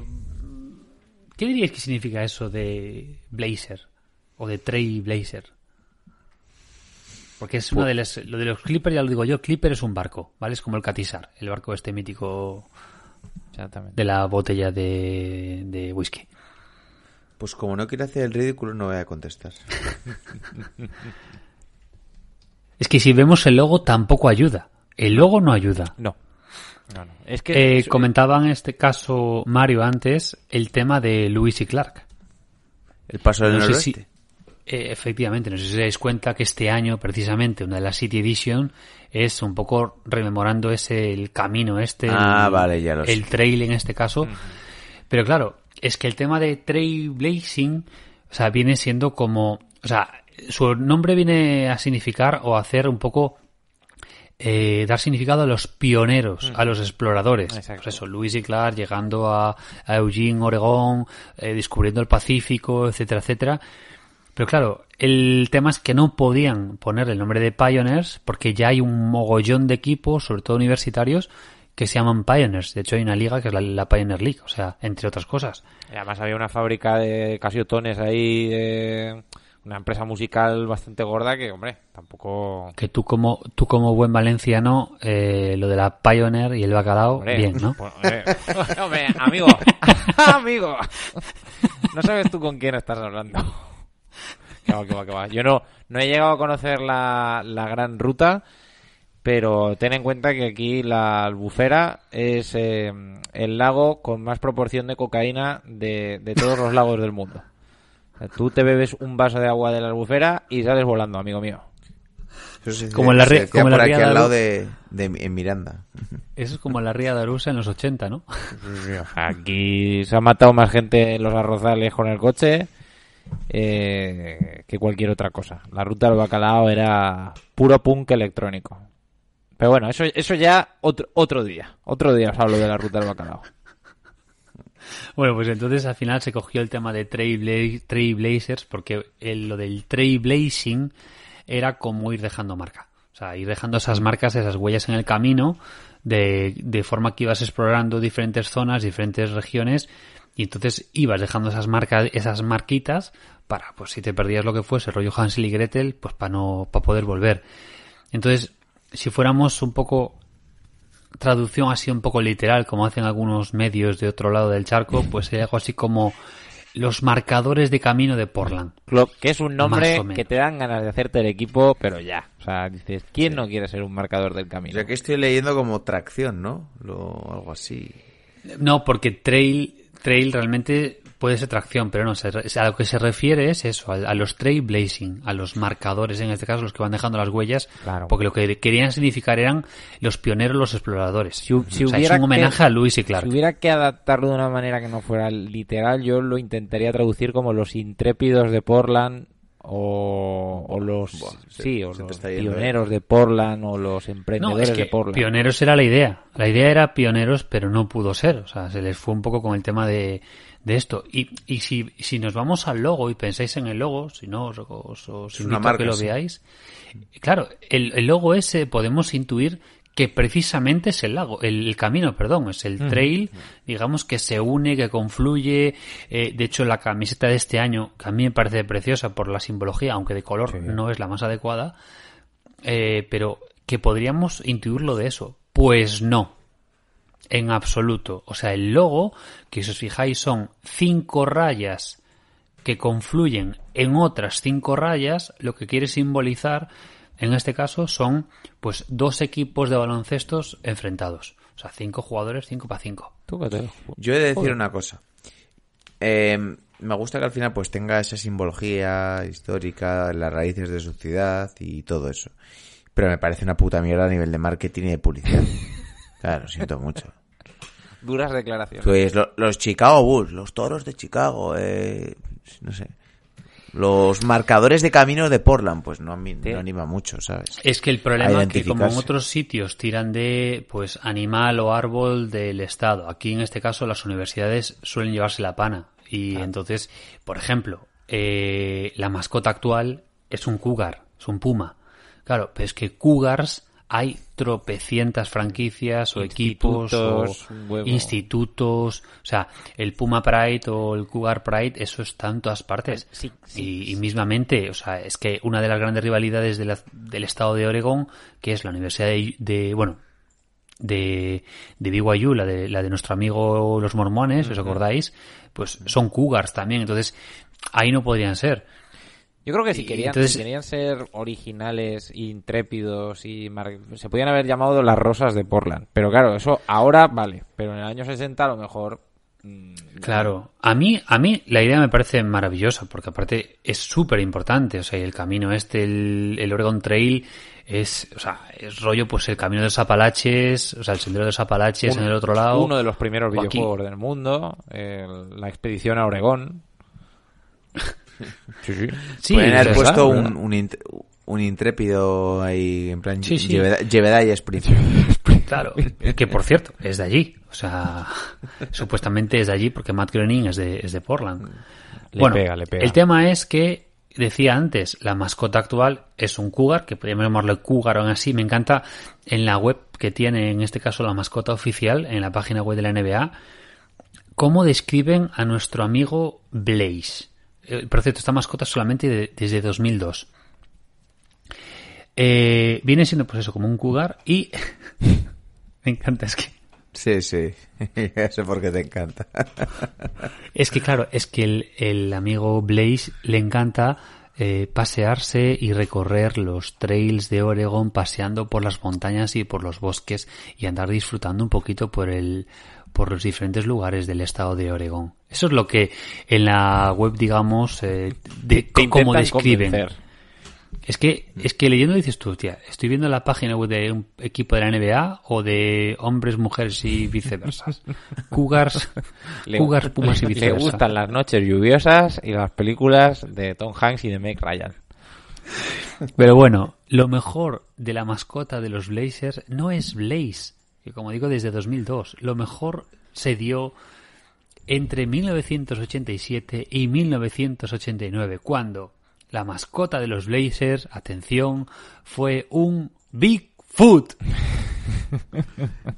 ¿Qué diríais que significa eso de Blazer? O de Trey Blazer? Porque es uno de los... Lo de los Clippers, ya lo digo yo, Clipper es un barco, ¿vale? Es como el Catizar, el barco este mítico de la botella de, de whisky. Pues como no quiere hacer el ridículo, no voy a contestar. *laughs* Es que si vemos el logo tampoco ayuda. El logo no ayuda. No. No, no. Es que... Eh, comentaba en este caso Mario antes el tema de Lewis y Clark. El paso del No sé noroeste. si- Eh, efectivamente, no sé si os dais cuenta que este año, precisamente, una de las City Edition es un poco rememorando ese el camino este, Ah, el, vale, ya lo el sé. trail en este caso. Pero claro, es que el tema de trailblazing, o sea, viene siendo como, o sea, su nombre viene a significar o a hacer un poco eh, dar significado a los pioneros, a los exploradores. Exacto. Pues eso, Lewis y Clark llegando a, a Eugene, Oregón, eh, descubriendo el Pacífico, etcétera, etcétera. Pero claro, el tema es que no podían poner el nombre de Pioneers porque ya hay un mogollón de equipos, sobre todo universitarios, que se llaman Pioneers. De hecho, hay una liga que es la, la Pioneer League, o sea, entre otras cosas. Y Además había una fábrica de casiotones ahí, de una empresa musical bastante gorda que, hombre, tampoco... Que tú como, tú como buen valenciano, eh, lo de la Pioneer y el bacalao, Hombre, bien, ¿no? pues, *laughs* hombre, amigo, *laughs* amigo. No sabes tú con quién estás hablando. Que va, que va, que va. Yo no, no he llegado a conocer la, la gran ruta, pero ten en cuenta que aquí la albufera es eh, el lago con más proporción de cocaína de, de todos los lagos del mundo. O sea, tú te bebes un vaso de agua de la albufera y sales volando, amigo mío. Como en la decía como en la por aquí ría al de lado de, de- en Miranda. Eso es como la ría de Arusa en los 80, ¿no? Aquí se ha matado más gente en los arrozales con el coche eh, que cualquier otra cosa. La ruta del bacalao era puro punk electrónico. Pero bueno, eso, eso ya otro, otro día. Otro día os hablo de la ruta del bacalao. Bueno, pues entonces al final se cogió el tema de Trailbla- Trailblazers porque el- lo del Trailblazing era como ir dejando marca. O sea, ir dejando esas marcas, esas huellas en el camino de, de forma que ibas explorando diferentes zonas, diferentes regiones y entonces ibas dejando esas marcas, esas marquitas para, pues si te perdías lo que fuese, rollo Hansel y Gretel, pues para no, para poder volver. Entonces, si fuéramos un poco traducción así un poco literal, como hacen algunos medios de otro lado del charco, *laughs* pues sería algo así como los marcadores de camino de Portland. Que es un nombre o que te dan ganas de hacerte el equipo, pero ya. O sea, dices, ¿quién no quiere ser un marcador del O camino? sea, que estoy leyendo como tracción, ¿no? Lo, algo así. No, porque trail, trail realmente puede ser tracción, pero no, se re- a lo que se refiere es eso, a, a los trailblazing, a los marcadores, en este caso los que van dejando las huellas, Claro. porque lo que querían significar eran los pioneros, los exploradores. Si, hu- si O sea, hubiera es un homenaje que- a Lewis y Clark. Si hubiera que adaptarlo de una manera que no fuera literal, yo lo intentaría traducir como los intrépidos de Portland o, o los Buah, sí, o se los ¿eh? pioneros de Portland o los No, emprendedores es que de Portland. pioneros era la idea. La idea era pioneros, pero no pudo ser. O sea, se les fue un poco con el tema de, de esto. Y, y si, si nos vamos al logo y pensáis en el logo, si no, os, os, os a que lo sí. veáis. Claro, el, el logo ese podemos intuir que precisamente es el lago, el, el camino, perdón, es el trail, digamos que se une, que confluye. Eh, de hecho, la camiseta de este año, que a mí me parece preciosa por la simbología, aunque de color no es la más adecuada, eh, pero que podríamos intuirlo de eso. Pues no. En absoluto. O sea, el logo, que si os fijáis son cinco rayas que confluyen en otras cinco rayas, lo que quiere simbolizar, en este caso, son pues dos equipos de baloncestos enfrentados. O sea, cinco jugadores, cinco para cinco. Yo he de decir una cosa. Eh, me gusta que al final pues tenga esa simbología histórica, las raíces de su ciudad y todo eso. Pero me parece una puta mierda a nivel de marketing y de publicidad. *laughs* Claro, lo siento mucho. Duras declaraciones. Pues lo- los Chicago Bulls, los toros de Chicago, eh, no sé. Los marcadores de camino de Portland, pues no, anima mucho, ¿sabes? Es que el problema es que como en otros sitios tiran de pues animal o árbol del estado, aquí en este caso las universidades suelen llevarse la pana y entonces, por ejemplo, eh, la mascota actual es un cougar, es un puma. Claro, pero es que cougars hay tropecientas franquicias o equipos o Institutos, un huevo. institutos, o sea, el Puma Pride o el Cougar Pride, eso está en todas partes. Sí, sí, y, y mismamente, o sea, es que una de las grandes rivalidades de la- del estado de Oregón, que es la Universidad de, de- bueno, de, de BYU, la de, la de nuestro amigo los mormones, ¿os acordáis? Pues son Cougars también, entonces ahí no podrían ser. Yo creo que si querían, entonces- si querían ser originales, intrépidos y mar- se podían haber llamado las rosas de Portland. Pero claro, eso ahora vale, pero en el año 60 a lo mejor mm, Claro, a mí, a mí la idea me parece maravillosa, porque aparte es súper importante, o sea, el camino este, el, el Oregon Trail, es, o sea, es rollo, pues el camino de los Apalaches, o sea, el sendero de los Apalaches en el otro lado. uno de los primeros videojuegos del mundo, el- la expedición a Oregón. *laughs* sí, sí. Sí, Pueden haber puesto ¿verdad? un, un, int- un intrépido ahí, en plan, Sí, sí. Jebediah Jebediah Spring. Claro, que por cierto, es de allí. O sea, *laughs* supuestamente es de allí porque Matt Groening es de, es de Portland. Le bueno, pega, le pega. el tema es que, decía antes, la mascota actual es un cougar, que podríamos llamarlo cougar o aún así. Me encanta en la web que tiene, en este caso, la mascota oficial, en la página web de la NBA, cómo describen a nuestro amigo Blaze. Eh, Por cierto, esta mascota solamente de- desde 2002. Eh, viene siendo pues eso, como un cougar y... *laughs* me encanta, es que... Sí, sí. *laughs* Ya sé por qué te encanta. *laughs* Es que claro, es que el, el amigo Blaze le encanta eh, pasearse y recorrer los trails de Oregon paseando por las montañas y por los bosques y andar disfrutando un poquito por el por los diferentes lugares del estado de Oregon. Eso es lo que en la web, digamos, eh, de Te cómo describen. convencer. Es que, es que leyendo dices tú, tía, estoy viendo la página web de un equipo de la NBA o de hombres, mujeres y viceversa. *laughs* Cougars, Le- Cougars, *laughs* Pumas y Le viceversa. gustan las noches lluviosas y las películas de Tom Hanks y de Meg Ryan. Pero bueno, lo mejor de la mascota de los Blazers no es Blaze, que como digo desde 2002, lo mejor se dio entre 1987 y 1989, cuando la mascota de los Blazers, atención, fue un Bigfoot. *laughs*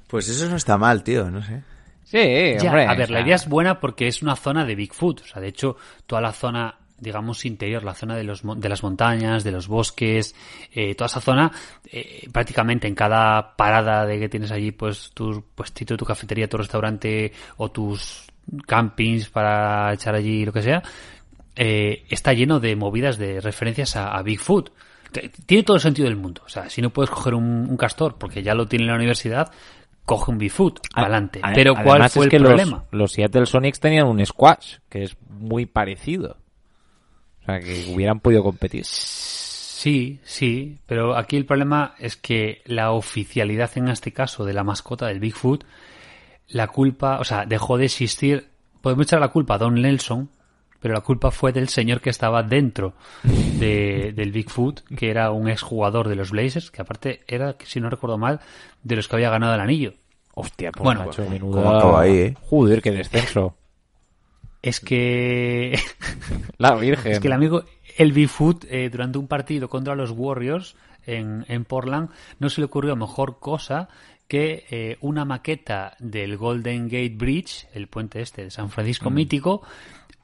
Pues eso no está mal, tío, no sé. Sí, Ya, hombre. a ver, la idea es buena porque es una zona de Bigfoot. O sea, de hecho, toda la zona, digamos, interior, la zona de, los, de las montañas, de los bosques, eh, toda esa zona, eh, prácticamente en cada parada de que tienes allí, pues tu puestito, tu cafetería, tu restaurante o tus campings para echar allí lo que sea, eh, está lleno de movidas de referencias a, a Bigfoot. Tiene todo el sentido del mundo. O sea, si no puedes coger un, un castor porque ya lo tiene en la universidad, coge un Bigfoot, adelante. Pero ¿cuál fue es el que los- problema? Los, Seattle Sonics tenían un squash, que es muy parecido. O sea, que hubieran podido competir. Sí, sí, pero aquí el problema es que la oficialidad en este caso de la mascota del Bigfoot, la culpa, o sea, dejó de existir. Podemos echar la culpa a Don Nelson, pero la culpa fue del señor que estaba dentro de- del Bigfoot, que era un exjugador de los Blazers, que aparte era, si no recuerdo mal, de los que había ganado el anillo. Hostia, pues Bueno, macho, pues, menuda- ¿cómo acaba ahí, eh? Joder, qué descenso. Es que *laughs* La Virgen. Es que el amigo, el Bigfoot, eh, durante un partido contra los Warriors en, en Portland, no se le ocurrió mejor cosa que eh, una maqueta del Golden Gate Bridge, el puente este de San Francisco mítico,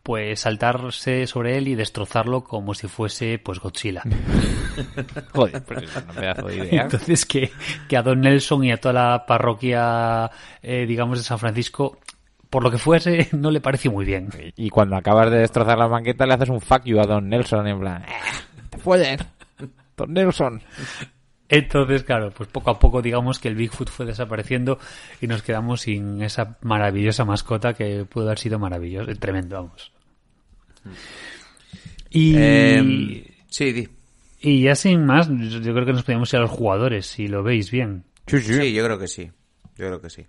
pues saltarse sobre él y destrozarlo como si fuese pues Godzilla. *laughs* Joder, pues es un pedazo de idea. Entonces que, que a Don Nelson y a toda la parroquia, eh, digamos, de San Francisco, por lo que fuese, *laughs* no le pareció muy bien. Y cuando acabas de destrozar la banqueta le haces un fuck you a Don Nelson en plan... "Eh, ¡Te! *laughs* Don Nelson. Entonces, claro, pues poco a poco digamos que el Bigfoot fue desapareciendo y nos quedamos sin esa maravillosa mascota que pudo haber sido maravilloso, tremendo, vamos. Y, Em, sí, di. y ya sin más, yo creo que nos podemos ir a los jugadores, si lo veis bien. Sí, yo creo que sí. Yo creo que sí.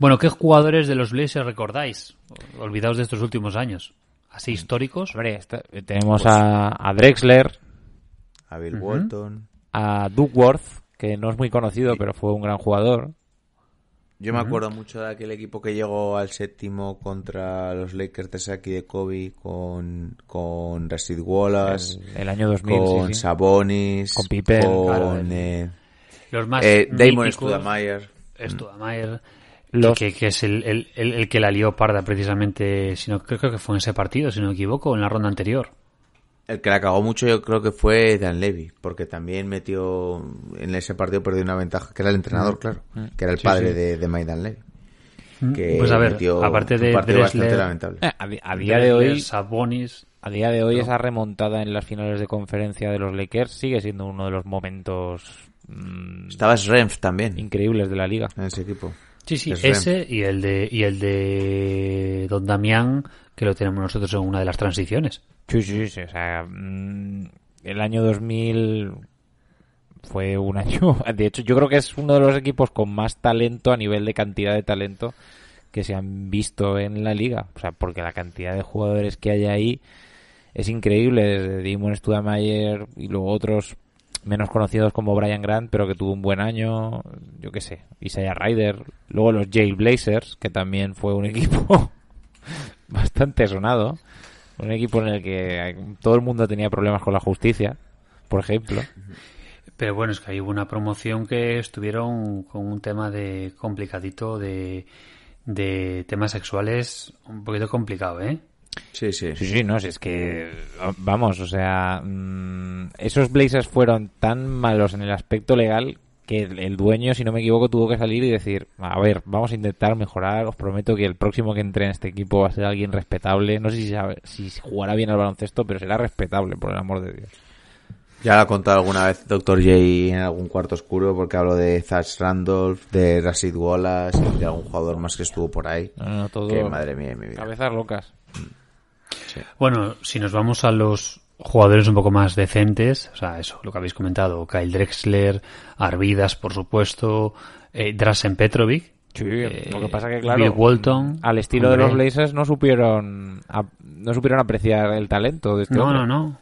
Bueno, ¿qué jugadores de los Blazers recordáis? Olvidaos de estos últimos años. Así históricos. Hombre, esta- tenemos a, a Drexler, A Bill Walton. a Duckworth, que no es muy conocido, pero fue un gran jugador. Yo me acuerdo mucho de aquel equipo que llegó al séptimo contra los Lakers de Saki de Kobe con, con Rashid Wallace, El, el año 2000, con sí, sí. Sabonis, Con Pippen, con claro, eh, Los más eh, Damon míticos, Studamayer. Studamayer, Los- que, que es el, el, el, el que la lió parda precisamente, si no, creo, creo que fue en ese partido, si no me equivoco, en la ronda anterior. El que la cagó mucho yo creo que fue Dan Levy, porque también metió en ese partido perdió una ventaja, que era el entrenador, claro, que era el padre De, de Mike Dan Levy. Que pues a ver, metió aparte de Drexler, lamentable. Eh, a, día de hoy, Sabonis, a día de hoy esa remontada en las finales de conferencia de los Lakers sigue siendo uno de los momentos mm, Estaba Srenf también increíbles de la liga. en ese equipo. Sí, sí, Es ese y el de y el de Don Damián que lo tenemos nosotros en una de las transiciones. Sí, sí, sí. O sea, mm, el año 2000 fue un año. *laughs* De hecho, yo creo que es uno de los equipos con más talento a nivel de cantidad de talento que se han visto en la liga. O sea, porque la cantidad de jugadores que hay ahí es increíble. Desde Damon Studamayer y luego otros menos conocidos como Brian Grant, pero que tuvo un buen año. Yo qué sé, Isaiah Ryder. Luego los Jail Blazers, que también fue un *laughs* equipo bastante sonado. Un equipo en el que todo el mundo tenía problemas con la justicia, por ejemplo. Pero bueno, es que hay una promoción que estuvieron con un tema de complicadito de, de temas sexuales un poquito complicado, ¿eh? Sí, sí. Sí, sí, no, si es que, vamos, o sea, mm, esos Blazers fueron tan malos en el aspecto legal que el, dueño, si no me equivoco, tuvo que salir y decir, a ver, vamos a intentar mejorar, os prometo que el próximo que entre en este equipo va a ser alguien respetable. No sé si, sabe- si jugará bien al baloncesto, pero será respetable, por el amor de Dios. Ya lo ha contado alguna vez Dr. J en algún cuarto oscuro porque hablo de Zach Randolph, de Rashid Wallace y de algún jugador más que estuvo por ahí. No, no, todo... Que madre mía mi vida. Cabezas locas. Bueno, si nos vamos a los jugadores un poco más decentes, o sea, eso, lo que habéis comentado, Kyle Drexler, Arvidas, por supuesto, eh, Drasen Petrovic, Sí, eh, lo que pasa que claro, Bill Walton, al estilo hombre. de los Blazers no supieron no supieron apreciar el talento de este No, hombre. no, no.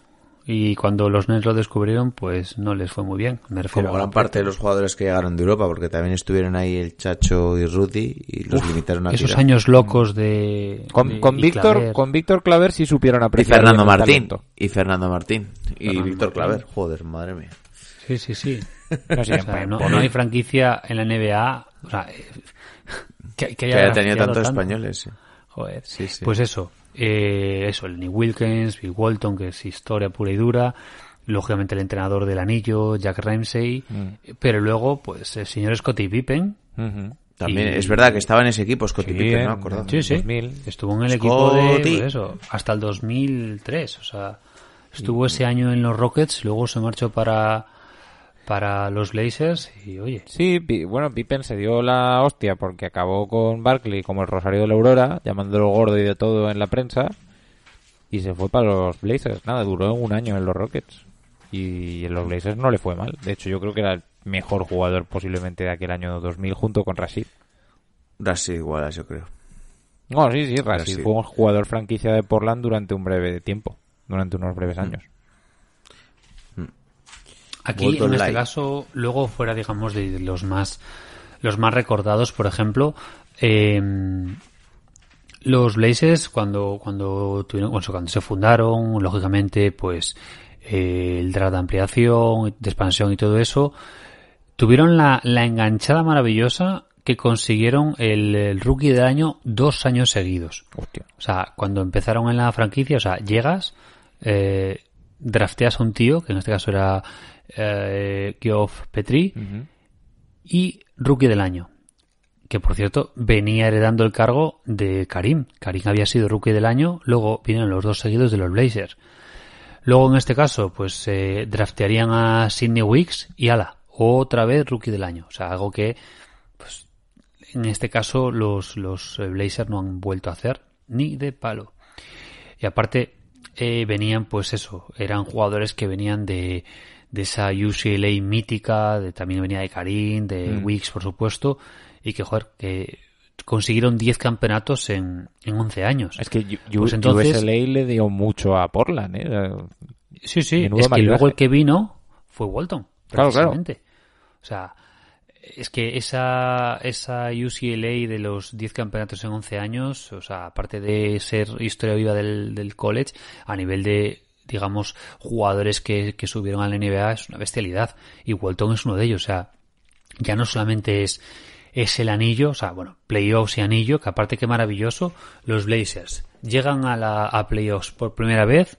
Y cuando los Nets lo descubrieron, pues no les fue muy bien. Me refiero Como a gran parte de los jugadores que llegaron de Europa, porque también estuvieron ahí el Chacho y Rudy y los limitaron a esos tirar. años locos de... Con, de- con y Víctor, Claver. con Víctor Claver sí supieron Y apreciar Fernando bien el Martín. Y Fernando Martín. Y Fernando Víctor Martín. Claver. Joder, madre mía. Sí, sí, sí. *laughs* No O sea, no, no hay franquicia en la NBA o sea, que, *laughs* que Que haya haya tenido tantos tanto. españoles. sí. Joder. Sí, sí. Pues eso, eh, eso, Lenny Wilkins, Bill Walton, que es historia pura y dura, lógicamente el entrenador del anillo, Jack Ramsey, Mm. pero luego, pues el señor Scottie Pippen. También Y- es verdad que estaba en ese equipo, Scottie Sí, Pippen, no acordado. sí, sí, 2000. estuvo en el equipo de, pues eso, hasta el 2003, o sea, estuvo ese año en los Rockets, luego se marchó para, para los Blazers y oye, Sí, Pi- bueno, Pippen se dio la hostia porque acabó con Barkley como el Rosario de la Aurora, llamándolo gordo y de todo en la prensa, y se fue para los Blazers. Nada, duró un año en los Rockets. Y en los Blazers no le fue mal. De hecho, yo creo que era el mejor jugador posiblemente de aquel año 2000 junto con Rashid. Rashid Wallace, yo creo. No, sí, sí, Rashid Rashid. fue un jugador franquicia de Portland durante un breve tiempo, durante unos breves años. Aquí, en este caso, luego fuera, digamos, de los más, los más recordados, por ejemplo, eh, los Blazers, cuando, cuando tuvieron, bueno, cuando se fundaron, lógicamente, pues, eh, el draft de ampliación, de expansión y todo eso, tuvieron la, la enganchada maravillosa que consiguieron el, el rookie del año dos años seguidos. Hostia. O sea, cuando empezaron en la franquicia, o sea, llegas, eh, drafteas a un tío, que en este caso era eh, Geoff Petri, y rookie del año. Que por cierto, venía heredando el cargo de Karim. Karim había sido rookie del año, luego vinieron los dos seguidos de los Blazers. Luego en este caso, pues eh, draftearían a Sidney Wicks y ala, otra vez rookie del año. O sea, algo que pues, en este caso los, los eh, Blazers no han vuelto a hacer ni de palo. Y aparte eh, venían pues eso, eran jugadores que venían de, de esa UCLA mítica, de, también venía de Karim, de Wicks por supuesto, y que joder, que consiguieron 10 campeonatos en, en 11 años. Es que Pues U- entonces- USLA le dio mucho a Portland, ¿eh? Sí, sí, Menudo es que luego el que vino fue Walton. Claro, claro. O sea, es que esa, esa UCLA de los 10 campeonatos en 11 años, o sea, aparte de ser historia viva del, del college, a nivel de, digamos, jugadores que, que subieron a la NBA es una bestialidad. Y Walton es uno de ellos. O sea, ya no solamente es, es el anillo, o sea, bueno, playoffs y anillo, que aparte que maravilloso, los Blazers llegan a la a playoffs por primera vez,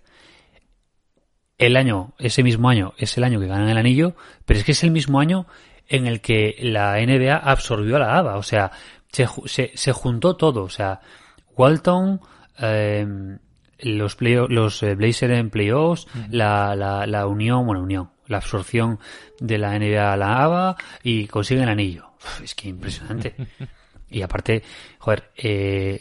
el año, ese mismo año, es el año que ganan el anillo, pero es que es el mismo año en el que la NBA absorbió a la ABA, o sea, se, se juntó todo, o sea, Walton, eh, los, play- los eh, Blazers en playoffs, la, la, la unión, bueno, unión, la absorción de la NBA a la ABA y consiguen el anillo. Uf, es que impresionante. *laughs* y aparte, joder, eh,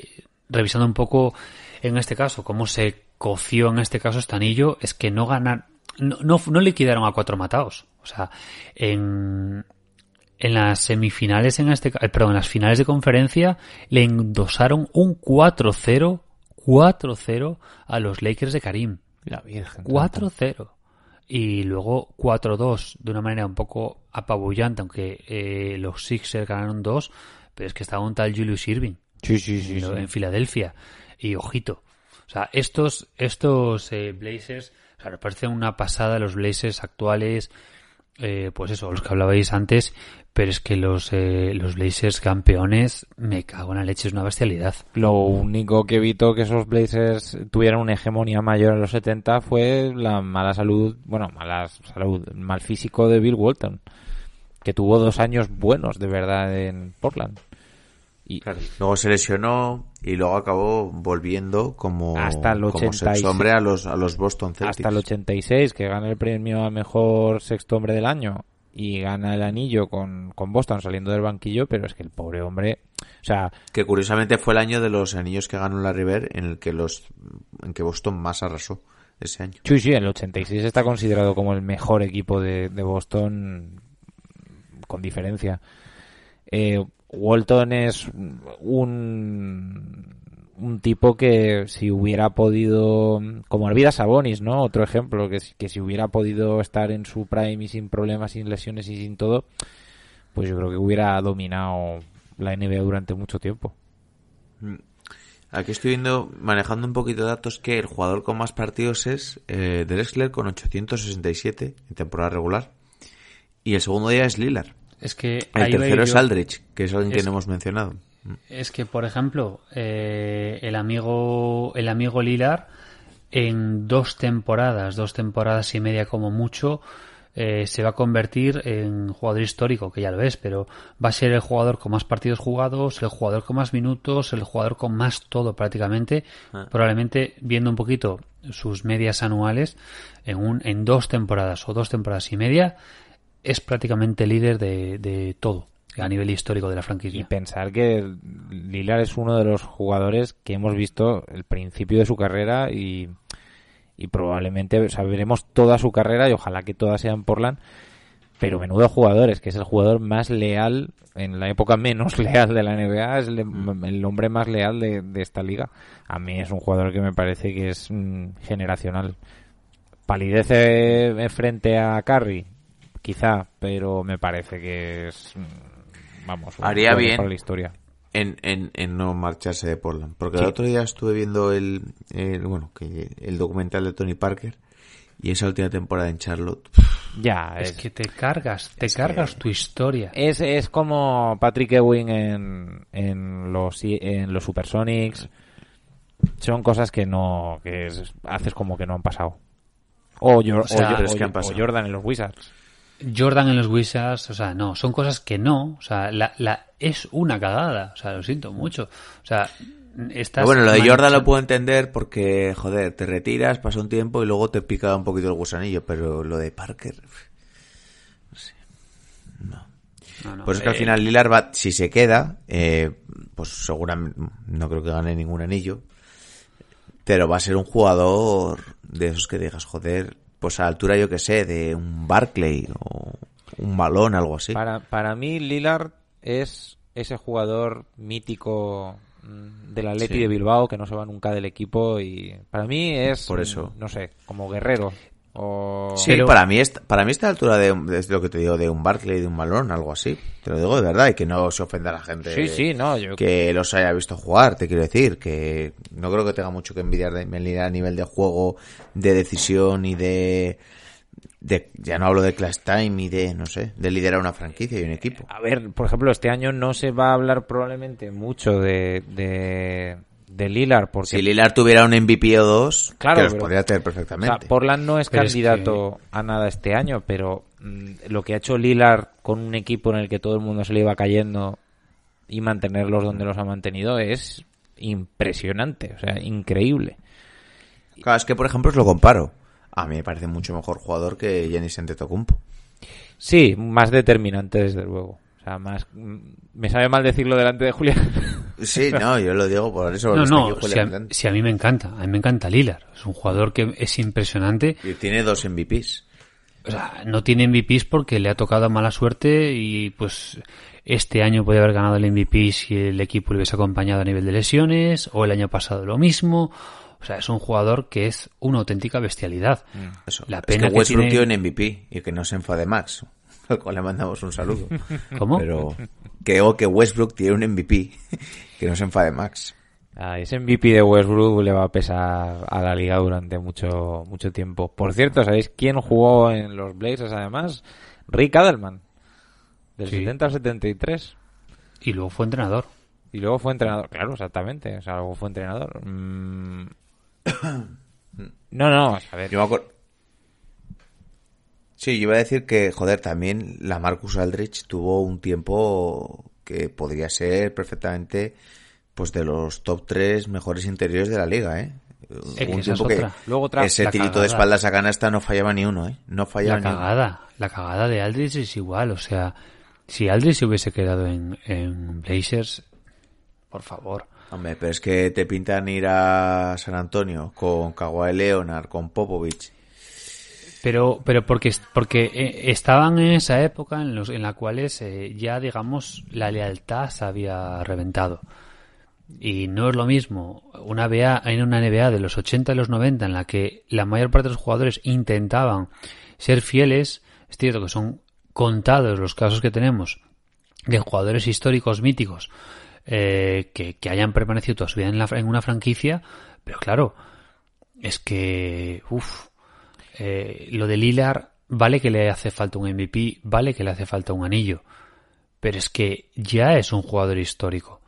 revisando un poco en este caso cómo se coció en este caso este anillo, es que no ganan, no, no, no liquidaron a cuatro matados. O sea, en, en las semifinales, en este, eh, perdón, en las finales de conferencia, le endosaron un 4-0, 4-0 a los Lakers de Karim. La Virgen. 4-0. Y luego 4-2 de una manera un poco apabullante, aunque eh, los Sixers ganaron 2, pero es que estaba un tal Julius Irving Sí, sí, sí. en, Filadelfia. Y ojito. O sea, estos, estos eh, Blazers, o sea, nos parecen una pasada los Blazers actuales, eh, pues eso, los que hablabais antes, pero es que los, eh, los Blazers campeones, me cago en la leche, es una bestialidad. Lo único que evitó que esos Blazers tuvieran una hegemonía mayor en los 70 fue la mala salud, bueno, mala salud, mal físico de Bill Walton. que tuvo dos años buenos de verdad en Portland. Y Claro. Luego se lesionó y luego acabó volviendo como, Hasta el como 86. sexto hombre a los, a los Boston Celtics. hasta el 86, que gana el premio a mejor sexto hombre del año y gana el anillo con, con Boston saliendo del banquillo, pero es que el pobre hombre, o sea, Que curiosamente fue el año de los anillos que ganó la River en el que los en que Boston más arrasó ese año. Sí, sí, el 86 está considerado como el mejor equipo de, de Boston con diferencia. Eh, Walton es un, un tipo que si hubiera podido, como Arvidas Sabonis, ¿no? Otro ejemplo, que, si- que si hubiera podido estar en su prime y sin problemas, sin lesiones y sin todo, pues yo creo que hubiera dominado la NBA durante mucho tiempo. Aquí estoy viendo, manejando un poquito de datos, que el jugador con más partidos es eh, Drexler con 867 en temporada regular. Y el segundo día es Lillard. Es que El tercero es. Aldrich, que es alguien que no hemos mencionado. Es que, por ejemplo, eh, el amigo el amigo Lilar en dos temporadas, dos temporadas y media como mucho, eh, se va a convertir en jugador histórico, que ya lo es, pero va a ser el jugador con más partidos jugados, el jugador con más minutos, el jugador con más todo prácticamente. Probablemente viendo un poquito sus medias anuales, en, un, en dos temporadas o dos temporadas y media, es prácticamente líder de, de todo a nivel histórico de la Y franquicia. pensar que Lillard es uno de los jugadores que hemos visto el principio de su carrera y, y probablemente o sea, veremos toda su carrera y ojalá que toda sea en Portland. Pero menudo jugador, es que es el jugador más leal, en la época menos *laughs* leal de la NBA, es el, el hombre más leal de, de esta liga. A mí es un jugador que me parece que es mm, generacional. Palidece en frente a Curry, quizá, pero me parece que es, mm, vamos, Haría bien. para la historia. En, en, en no marcharse de Portland. Porque Sí. el otro día estuve viendo el, el- bueno, que el documental de Tony Parker y esa última temporada en Charlotte. Ya, Es es, que te cargas, te es cargas que- tu historia. es, es como Patrick Ewing en, en los en los Supersonics. Son cosas que no que es- haces como que no han pasado. O, sea, o- o- que han o pasado. Jordan en los Wizards. Jordan en los Wizards, o sea, no, son cosas que no, o sea, la, la, es una cagada, o sea, lo siento mucho. O sea, estás bueno, lo de Jordan lo puedo entender porque, joder, te retiras, pasa un tiempo y luego te pica un poquito el gusanillo. Pero lo de Parker. No, no, Pues es que al eh, final Lillard va, si se queda, eh, pues seguramente no creo que gane ningún anillo. Pero va a ser un jugador de esos que digas, joder, pues a la altura yo que sé, de un Barclay o un balón, algo así. Para, para mí, Lillard es ese jugador mítico mm, del Atleti Sí. de Bilbao que no se va nunca del equipo y para mí es Por eso. mm, no sé como guerrero o Sí, Pero- para mí está, para mí está a la altura de, un- es lo que te digo, de un Barclay, de un balón, algo así. Te lo digo de verdad y que no se ofenda a la gente. sí sí no yo que los haya visto jugar, te quiero decir, que no creo que tenga mucho que envidiar de Melina a nivel de juego, de decisión y de, de ya no hablo de class time y de, no sé, de liderar una franquicia y un equipo. A ver, por ejemplo, este año no se va a hablar probablemente mucho de, de, de Lillard porque Si Lillard tuviera un MVP o dos, Claro, que los pero- podría tener o perfectamente. sea, Portland no es Pero es candidato a nada este año, pero mm, lo que ha hecho Lillard con un equipo en el que todo el mundo se le iba cayendo y mantenerlos donde los ha mantenido es impresionante, o sea, increíble. Claro, es que por ejemplo os lo comparo. A mí me parece mucho mejor jugador que Giannis Antetokounmpo. Sí, más determinante desde luego. O sea, más mm, me sabe mal decirlo delante de Julián. *laughs* Sí, no, yo lo digo por eso. No, no, si a, si a mí me encanta, a mí me encanta Lillard, es un jugador que es impresionante, Y tiene dos MVPs. o sea, no tiene MVPs porque le ha tocado mala suerte y pues este año puede haber ganado el MVP si el equipo le hubiese acompañado a nivel de lesiones o el año pasado lo mismo. O sea, es un jugador que es una auténtica bestialidad. Eso. La es pena que que Westbrook tiene- un MVP y que no se enfade Max, *laughs* al cual le mandamos un saludo. ¿Cómo? Pero creo que Westbrook tiene un MVP, *laughs* que no se enfade Max. Ah, ese MVP de Westbrook le va a pesar a la liga durante mucho mucho tiempo. Por cierto, ¿sabéis quién jugó en los Blazers además? Rick Adelman. Del Sí. 70 al 73. Y luego fue entrenador. Y luego fue entrenador. Claro, exactamente. O sea, luego fue entrenador. Mm. No, no, a ver. Yo me acuerdo... Sí, yo iba a decir que, joder, también la Marcus Aldrich tuvo un tiempo que podría ser perfectamente pues de los top 3 mejores interiores de la liga, ¿eh? Un es tiempo que. Luego otra- ese tirito de espaldas a canasta no fallaba ni uno, ¿eh? No fallaba La ni uno. cagada, la cagada de Aldridge es igual, o sea, si Aldridge se hubiese quedado en, en Blazers, por favor. Hombre, pero es que te pintan ir a San Antonio con Kawhi Leonard, con Popovich. Pero, pero porque, porque eh, estaban en esa época en, los, en la cuales eh, ya, digamos, la lealtad se había reventado. Y no es lo mismo una NBA, en una NBA de los 80 y los 90 en la que la mayor parte de los jugadores intentaban ser fieles. Es cierto que son contados los casos que tenemos de jugadores históricos míticos eh, que, que hayan permanecido toda su vida en, la, en una franquicia, pero claro, es que, uff, eh, lo de Lillard, vale que le hace falta un MVP, vale que le hace falta un anillo, pero es que ya es un jugador histórico.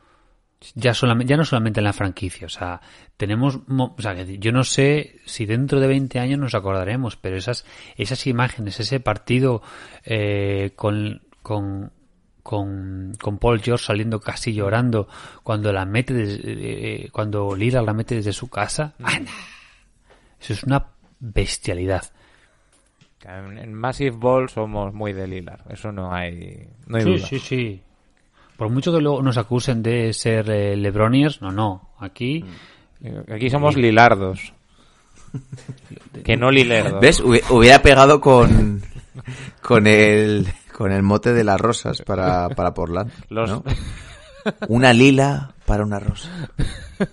Ya, solamente, ya no solamente en la franquicia, o sea, tenemos, mo- o sea, yo no sé si dentro de 20 años nos acordaremos, pero esas, esas imágenes, ese partido eh, con, con, con, con Paul George saliendo casi llorando cuando la mete, eh, cuando la mete desde su casa, ¡ah, nah! eso es una bestialidad. En, Massive Ball somos muy de Lillard. Eso no hay, no hay Sí, duda. sí, sí. Por mucho que luego nos acusen de ser eh, Lebroniers, no, no. Aquí, Aquí somos Lilardos. *laughs* que no Lilerdos. ¿Ves? Hubi- Hubiera pegado con, con el, con el mote de las rosas para, para Portland. Los- ¿no? *laughs* Una lila para una rosa.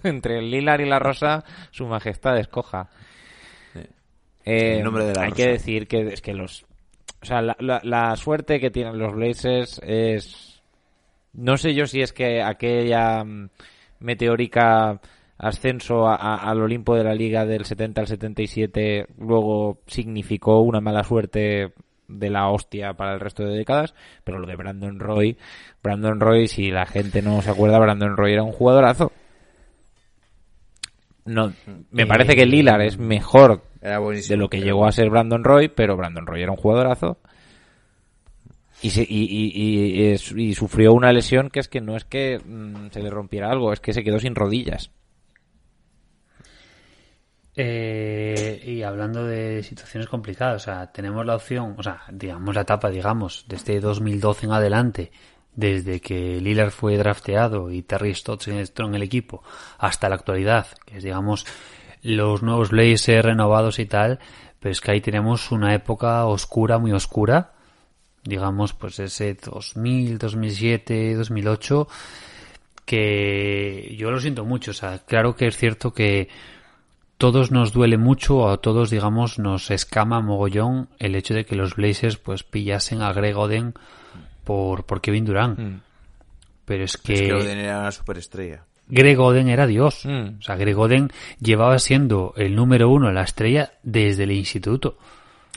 Entre el Lilar y la Rosa, su majestad escoja. Eh, nombre de la hay rosa. que decir que es que los. O sea, la, la- la suerte que tienen los Blazers es. No sé yo si es que aquella mm, meteórica ascenso a- a- al Olimpo de la Liga del 70 al 77 luego significó una mala suerte de la hostia para el resto de décadas, pero lo de Brandon Roy, Brandon Roy, si la gente no se acuerda, Brandon Roy era un jugadorazo. No, me parece que Lillard es mejor Era buenísimo. de lo que llegó a ser Brandon Roy, pero Brandon Roy era un jugadorazo. Y, se- y, y- y- y sufrió una lesión que es que no es que mm, se le rompiera algo, es que se quedó sin rodillas. eh, y hablando de situaciones complicadas, o sea, tenemos la opción, o sea, digamos la etapa, digamos, desde 2012 en adelante, desde que Lillard fue drafteado y Terry Stotts entró en el equipo, hasta la actualidad, que es, digamos, los nuevos Blazers renovados y tal, pero es que ahí tenemos una época oscura, muy oscura, digamos, pues ese 2000, 2007, 2008, que yo lo siento mucho. O sea, claro que es cierto que todos nos duele mucho, o a todos, digamos, nos escama mogollón el hecho de que los Blazers pues pillasen a Greg Oden por, por Kevin Durant. Mm. Pero es que, Es que Oden era una superestrella. Greg Oden era Dios. Mm. O sea, Greg Oden llevaba siendo el número uno, la estrella, desde el instituto.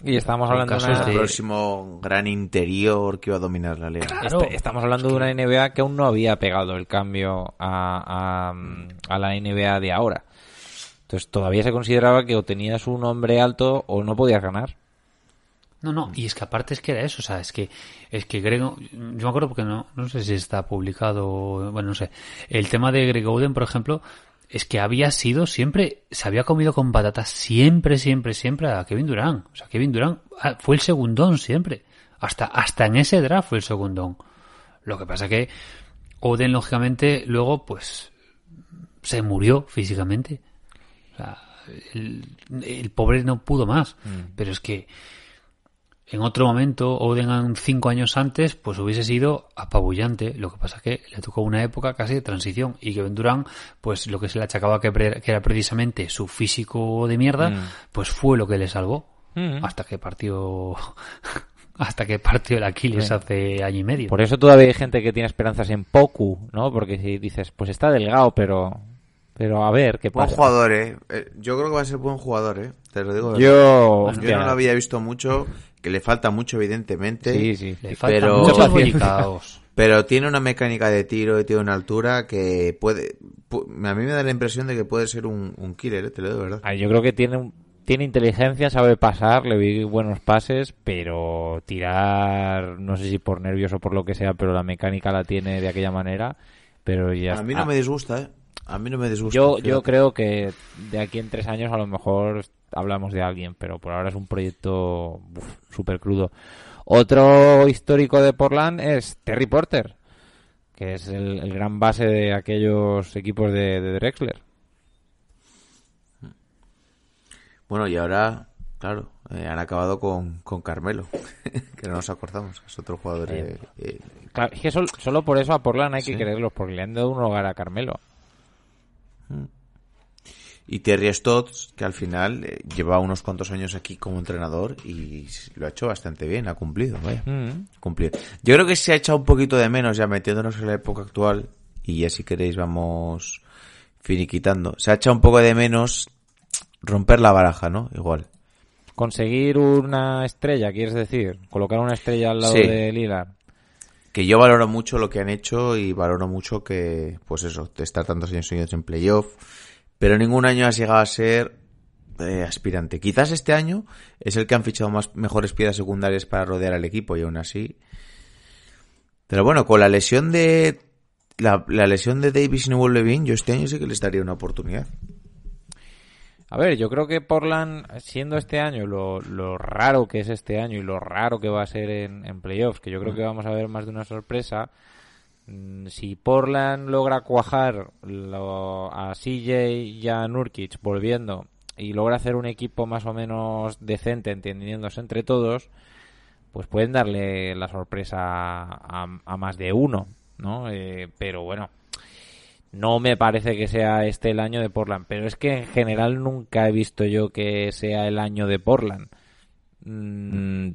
Y estamos hablando de una, El próximo gran interior que iba a dominar la liga. Claro. est- estamos hablando de una NBA que aún no había pegado el cambio a, a, a la NBA de ahora. Entonces todavía se consideraba que o tenías un hombre alto o no podías ganar. No, no, y es que aparte es que era eso, o sea, es que, es que Greg, yo me acuerdo porque no, no sé si está publicado, bueno, no sé, el tema de Greg Oden, por ejemplo, es que había sido siempre, se había comido con patatas siempre, siempre, siempre a Kevin Durant, o sea, Kevin Durant ah, fue el segundón siempre, hasta, hasta en ese draft fue el segundón. Lo que pasa que Oden, lógicamente, luego, pues, se murió físicamente. O sea, el, el pobre no pudo más. Pero es que en otro momento, Oden cinco años antes, pues hubiese sido apabullante. Lo que pasa es que le tocó una época casi de transición y que Durant, pues lo que se le achacaba que, pre- que era precisamente su físico de mierda, Mm. pues fue lo que le salvó. Mm. Hasta que partió, *laughs* hasta que partió el Aquiles Sí. hace año y medio. Por eso todavía hay gente que tiene esperanzas en Poku, ¿no? Porque si dices, pues está delgado, pero pero a ver qué Buen pasa. jugador, eh. Eh, Yo creo que va a ser buen jugador, eh. Te lo digo. Yo, Yo no lo había visto mucho, que le falta mucho, evidentemente. Sí, sí. le faltan pero- bollicaos. *laughs* Pero tiene una mecánica de tiro y tiene una altura que puede... pu- A mí me da la impresión de que puede ser un, un killer, eh, te lo digo de verdad. Ah, Yo creo que tiene un, tiene inteligencia, sabe pasar, le vi buenos pases, pero tirar, no sé si por nervios o por lo que sea, pero la mecánica la tiene de aquella manera. Pero ya A mí no me disgusta, ¿eh? A mí no me disgusta. Yo, fíjate. yo creo que de aquí en tres años a lo mejor hablamos de alguien, pero por ahora es un proyecto súper crudo. Otro histórico de Portland es Terry Porter, que es el, el gran base de aquellos equipos de, de Drexler. Bueno, y ahora, claro, eh, han acabado con, con Carmelo, *laughs* que no nos acordamos, es otro jugador. eh, eh, Claro, es que sol- solo por eso a Portland hay que Sí. quererlos, porque le han dado un hogar a Carmelo. Y Terry Stotts, que al final eh, lleva unos cuantos años aquí como entrenador y lo ha hecho bastante bien, ha cumplido, vaya. Mm. Yo creo que se ha echado un poquito de menos ya metiéndonos en la época actual y ya si queréis vamos finiquitando. Se ha echado un poco de menos romper la baraja, ¿no? Igual. Conseguir una estrella, quieres decir, colocar una estrella al lado Sí. de Lillard. Que yo valoro mucho lo que han hecho y valoro mucho que, pues eso, de estar tantos años seguidos en playoff, pero ningún año has llegado a ser eh, aspirante. Quizás este año es el que han fichado más mejores piedras secundarias para rodear al equipo y aún así. Pero bueno, con la lesión de la, lesión de Davis no vuelve bien, yo este año sí que les daría una oportunidad. A ver, yo creo que Portland, siendo este año lo, raro que es este año y lo raro que va a ser en, en playoffs, que yo creo que vamos a ver más de una sorpresa, mm, si Portland logra cuajar lo- a CJ y a Nurkic volviendo y logra hacer un equipo más o menos decente, entendiéndose entre todos, pues pueden darle la sorpresa a, a más de uno, ¿no? Eh, pero bueno, no me parece que sea este el año de Portland, pero es que en general nunca he visto yo que sea el año de Portland. Mm,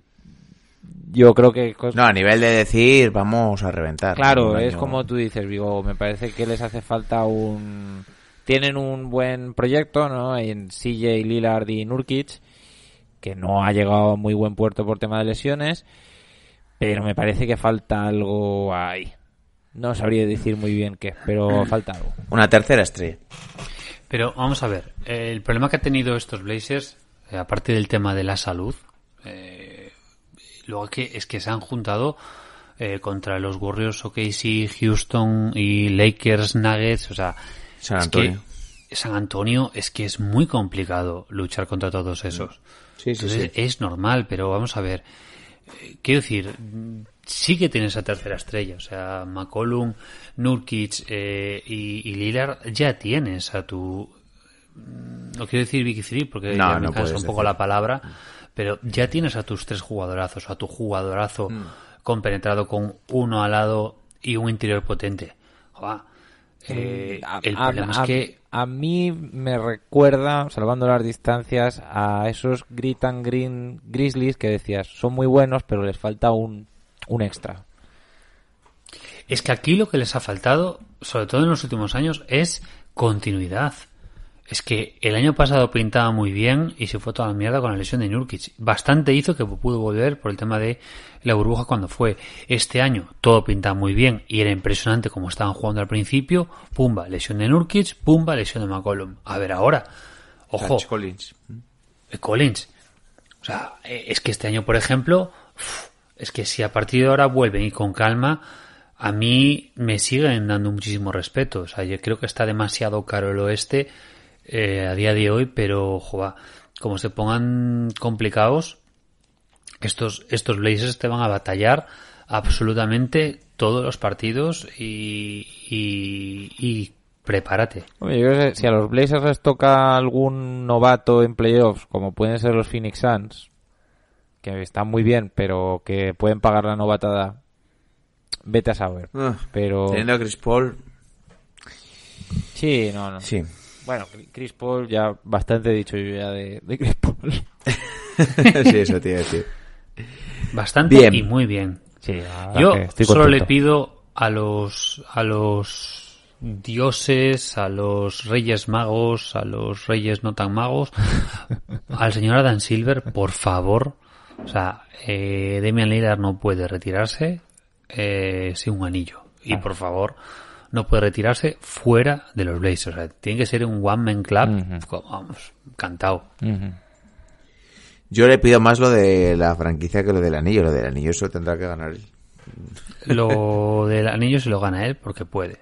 yo creo que... No, a nivel de decir, vamos a reventar. Claro, es año- como tú dices, Vigo, me parece que les hace falta un... Tienen un buen proyecto, ¿no? En CJ, Lillard y Nurkic, que no ha llegado a muy buen puerto por tema de lesiones, pero me parece que falta algo ahí. No sabría decir muy bien qué, pero falta algo. Una tercera estrella. Pero vamos a ver, eh, el problema que han tenido estos Blazers, eh, aparte del tema de la salud, eh, luego que es que se han juntado eh, contra los Warriors, OKC, Houston y Lakers, Nuggets, o sea, San es Antonio. que San Antonio es que es muy complicado luchar contra todos esos. Sí, sí, Entonces, sí. es normal, pero vamos a ver. eh, Quiero decir, sí que tiene esa tercera estrella. O sea, McCollum, Nurkic eh, y, y Lillard ya tienes a tu. mm, No quiero decir Big Three porque No, ya me no cansa un poco decir. la palabra. Pero ya tienes a tus tres jugadorazos, a tu jugadorazo Mm. compenetrado con uno al lado y un interior potente. Joa, eh, A- el a- problema a- es que a mí me recuerda, salvando las distancias, a esos Grit and Green Grizzlies que decías, son muy buenos, pero les falta un, un extra. Es que aquí lo que les ha faltado, sobre todo en los últimos años, es continuidad. Es que el año pasado pintaba muy bien y se fue toda la mierda con la lesión de Nurkic. Bastante hizo que pudo volver por el tema de la burbuja cuando fue. Este año todo pintaba muy bien y era impresionante como estaban jugando al principio. Pumba, lesión de Nurkic, pumba, lesión de McCollum. A ver ahora. Ojo, Collins. eh, Collins. O sea, eh, es que este año, por ejemplo, es que si a partir de ahora vuelven y con calma, a mí me siguen dando muchísimo respeto. O sea, yo creo que está demasiado caro el oeste eh, a día de hoy, pero, como se pongan complicados, estos, estos Blazers te van a batallar absolutamente todos los partidos y, y, prepárate. Si a los Blazers les toca algún novato en playoffs, como pueden ser los Phoenix Suns, que están muy bien, pero que pueden pagar la novatada, vete a saber. Ah, Pero Teniendo a Chris Paul, sí, no, no. sí. Bueno, Chris Paul ya bastante he dicho yo ya de, de Chris Paul. *laughs* sí, eso te iba a decir. Bastante Bien. y muy bien. Sí, Yo solo le pido a los a los dioses, a los reyes magos, a los reyes no tan magos, *laughs* al señor Adam Silver, por favor. O sea, eh, Damian Lillard no puede retirarse eh, sin un anillo. Y Ah. por favor, no puede retirarse fuera de los Blazers. O sea, tiene que ser un one man club, como, vamos, cantado. Yo le pido más lo de la franquicia que lo del anillo. Lo del anillo eso tendrá que ganar él. Lo del anillo se lo gana él porque puede.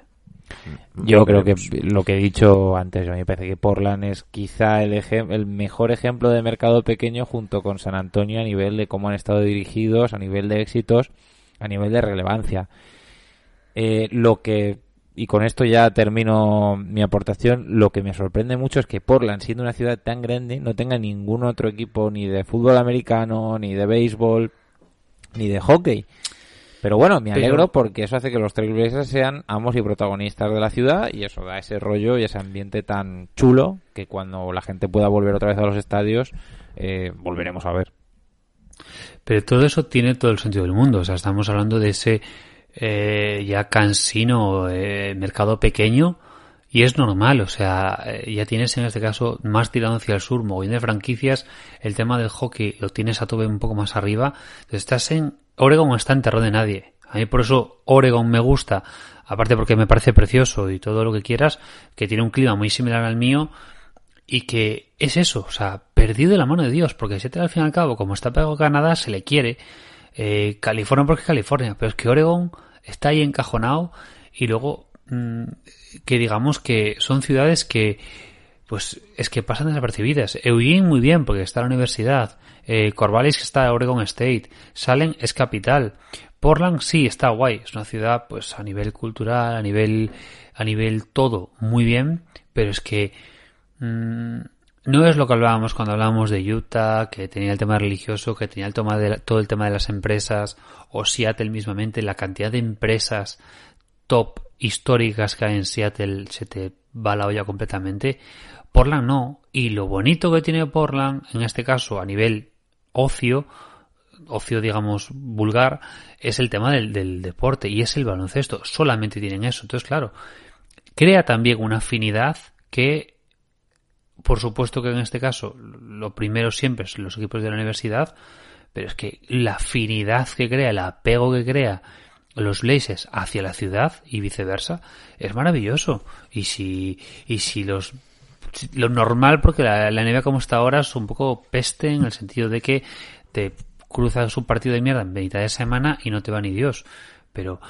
Yo creo que lo que he dicho antes, a mí me parece que Portland es quizá el, el mejor ejemplo de mercado pequeño junto con San Antonio a nivel de cómo han estado dirigidos, a nivel de éxitos, a nivel de relevancia. Eh, lo que, y con esto ya termino mi aportación, lo que me sorprende mucho es que Portland, siendo una ciudad tan grande, no tenga ningún otro equipo ni de fútbol americano, ni de béisbol, ni de hockey. Pero bueno, me Pero- alegro porque eso hace que los Trailblazers sean amos y protagonistas de la ciudad y eso da ese rollo y ese ambiente tan chulo que cuando la gente pueda volver otra vez a los estadios eh, volveremos a ver. Pero todo eso tiene todo el sentido del mundo. O sea, estamos hablando de ese eh, ya cansino eh, mercado pequeño y es normal. O sea, eh, ya tienes en este caso más tirado hacia el sur, mogollón de franquicias. El tema del hockey lo tienes a tope un poco más arriba. Entonces, estás en Oregon está en terror de nadie. A mí por eso Oregon me gusta. Aparte porque me parece precioso y todo lo que quieras, que tiene un clima muy similar al mío y que es eso, o sea, perdido de la mano de Dios, porque Seattle al fin y al cabo, como está pegado a Canadá, se le quiere. Eh, California porque es California, pero es que Oregon está ahí encajonado y luego que digamos que son ciudades que pues es que pasan desapercibidas. Eugene muy bien porque está en la universidad. Eh, Corvallis está en Oregon State. Salem es capital. Portland sí está guay. Es una ciudad pues a nivel cultural, a nivel a nivel todo muy bien, pero es que mm, no es lo que hablábamos cuando hablábamos de Utah, que tenía el tema religioso, que tenía el tema de la- todo el tema de las empresas, o Seattle mismamente, la cantidad de empresas top históricas que hay en Seattle se te va la olla completamente. Portland no. Y lo bonito que tiene Portland, en este caso a nivel ocio, ocio digamos vulgar, es el tema del, del deporte y es el baloncesto. Solamente tienen eso. Entonces, claro, crea también una afinidad que, por supuesto que en este caso, lo primero siempre es los equipos de la universidad, pero es que la afinidad que crea, el apego que crea los Blazers hacia la ciudad y viceversa es maravilloso. Y si, y si los lo normal, porque la, la como está ahora es un poco peste en el sentido de que te cruzas un partido de mierda en mitad de semana y no te va ni Dios. Pero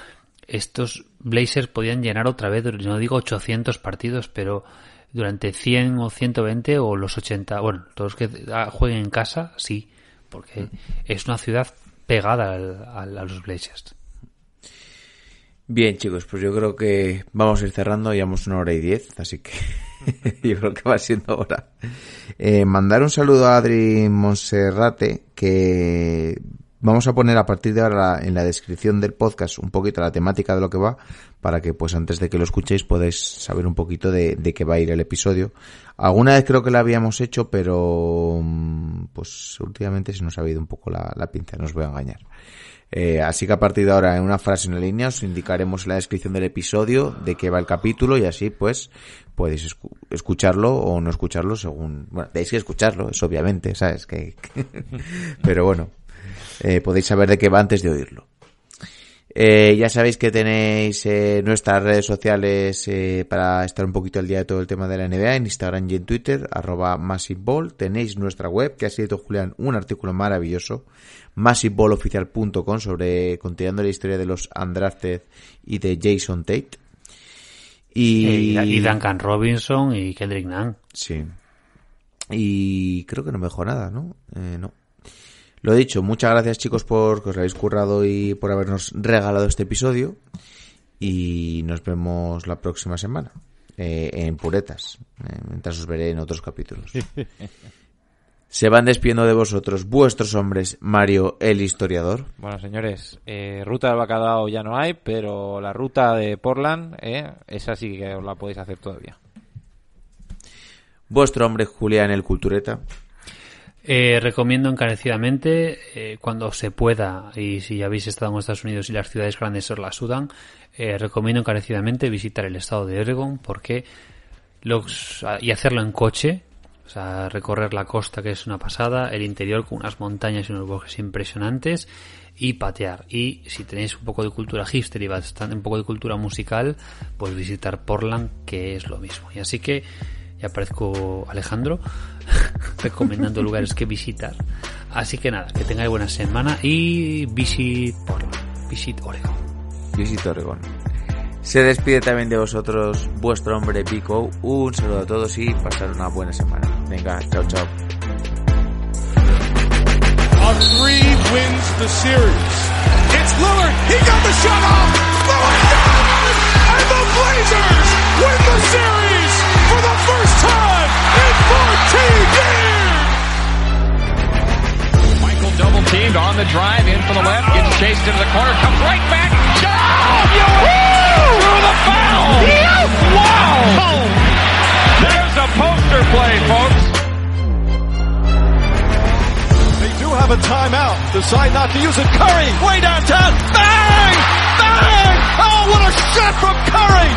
estos Blazers podían llenar otra vez, no digo 800 partidos, pero durante 100 o 120 o los 80, bueno, todos los que ah, jueguen en casa, sí, porque es una ciudad pegada al- a los Blazers. Bien, chicos, pues yo creo que vamos a ir cerrando, llevamos una hora y diez, así que *laughs* yo creo que va siendo hora. Eh, mandar un saludo a Adri Monserrate, que vamos a poner a partir de ahora en la descripción del podcast un poquito la temática de lo que va, para que pues antes de que lo escuchéis podáis saber un poquito de, de qué va a ir el episodio. Alguna vez creo que lo habíamos hecho, pero mm, pues últimamente se nos ha ido un poco la, la pinza, no os voy a engañar. Eh, así que a partir de ahora, en una frase en la línea, os indicaremos en la descripción del episodio de qué va el capítulo y así pues podéis escu- escucharlo o no escucharlo según... Bueno, tenéis que escucharlo, es obviamente, ¿sabes? Que, *laughs* Pero bueno, eh, podéis saber de qué va antes de oírlo. Eh, ya sabéis que tenéis eh, nuestras redes sociales eh, para estar un poquito al día de todo el tema de la NBA en Instagram y en Twitter, arroba MassiveBall. Tenéis nuestra web, que ha escrito Julián un artículo maravilloso, massiveballoficial.com, sobre continuando la historia de los undrafted y de Jason Tate. Y, Y, y Duncan Robinson y Kendrick Nunn. Sí. Y creo que no me dejó nada, ¿no? Eh, no. Lo dicho, muchas gracias chicos por que os lo habéis currado y por habernos regalado este episodio. Y nos vemos la próxima semana. eh, en puretas. eh, mientras os veré en otros capítulos. *laughs* Se van despidiendo de vosotros vuestros hombres, Mario el historiador. Bueno, señores, eh, ruta del bacalao ya no hay, pero la ruta de Portland, eh, esa sí que os la podéis hacer todavía. Vuestro hombre, Julián el cultureta. Eh, recomiendo encarecidamente, eh, cuando se pueda, y si ya habéis estado en Estados Unidos y las ciudades grandes os la sudan, eh, recomiendo encarecidamente visitar el estado de Oregon porque los, y hacerlo en coche, o sea, recorrer la costa que es una pasada, el interior con unas montañas y unos bosques impresionantes y patear. Y si tenéis un poco de cultura hipster y bastante un poco de cultura musical, pues visitar Portland, que es lo mismo. Y así que ya parezco Alejandro. *laughs* recomendando *laughs* lugares que visitar. Así que nada, que tengáis buena semana y visit Portland, visit Oregon. Visit Oregon. Se despide también de vosotros vuestro hombre Pico. Un saludo a todos y pasar una buena semana. Venga, chao, chao. A three wins the series. It's Lillard. He got the shot off. Lillard does! And the Blazers win the series for the first time in 14 years. Michael double teamed on the drive in from the left, gets chased into the corner, comes right back. Shot! Through the foul! Wow! Oh. There's a poster play, folks. They do have a timeout. Decide not to use it. Curry, way downtown. Bang! Bang! Oh, what a shot from Curry!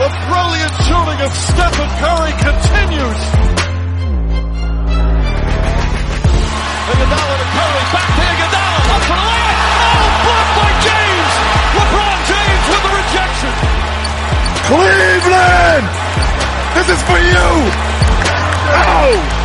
The brilliant shooting of Stephen Curry continues. Iguodala to Curry, back to Iguodala, up for the layup. Oh, blocked by James. LeBron Cleveland! This is for you! Oh!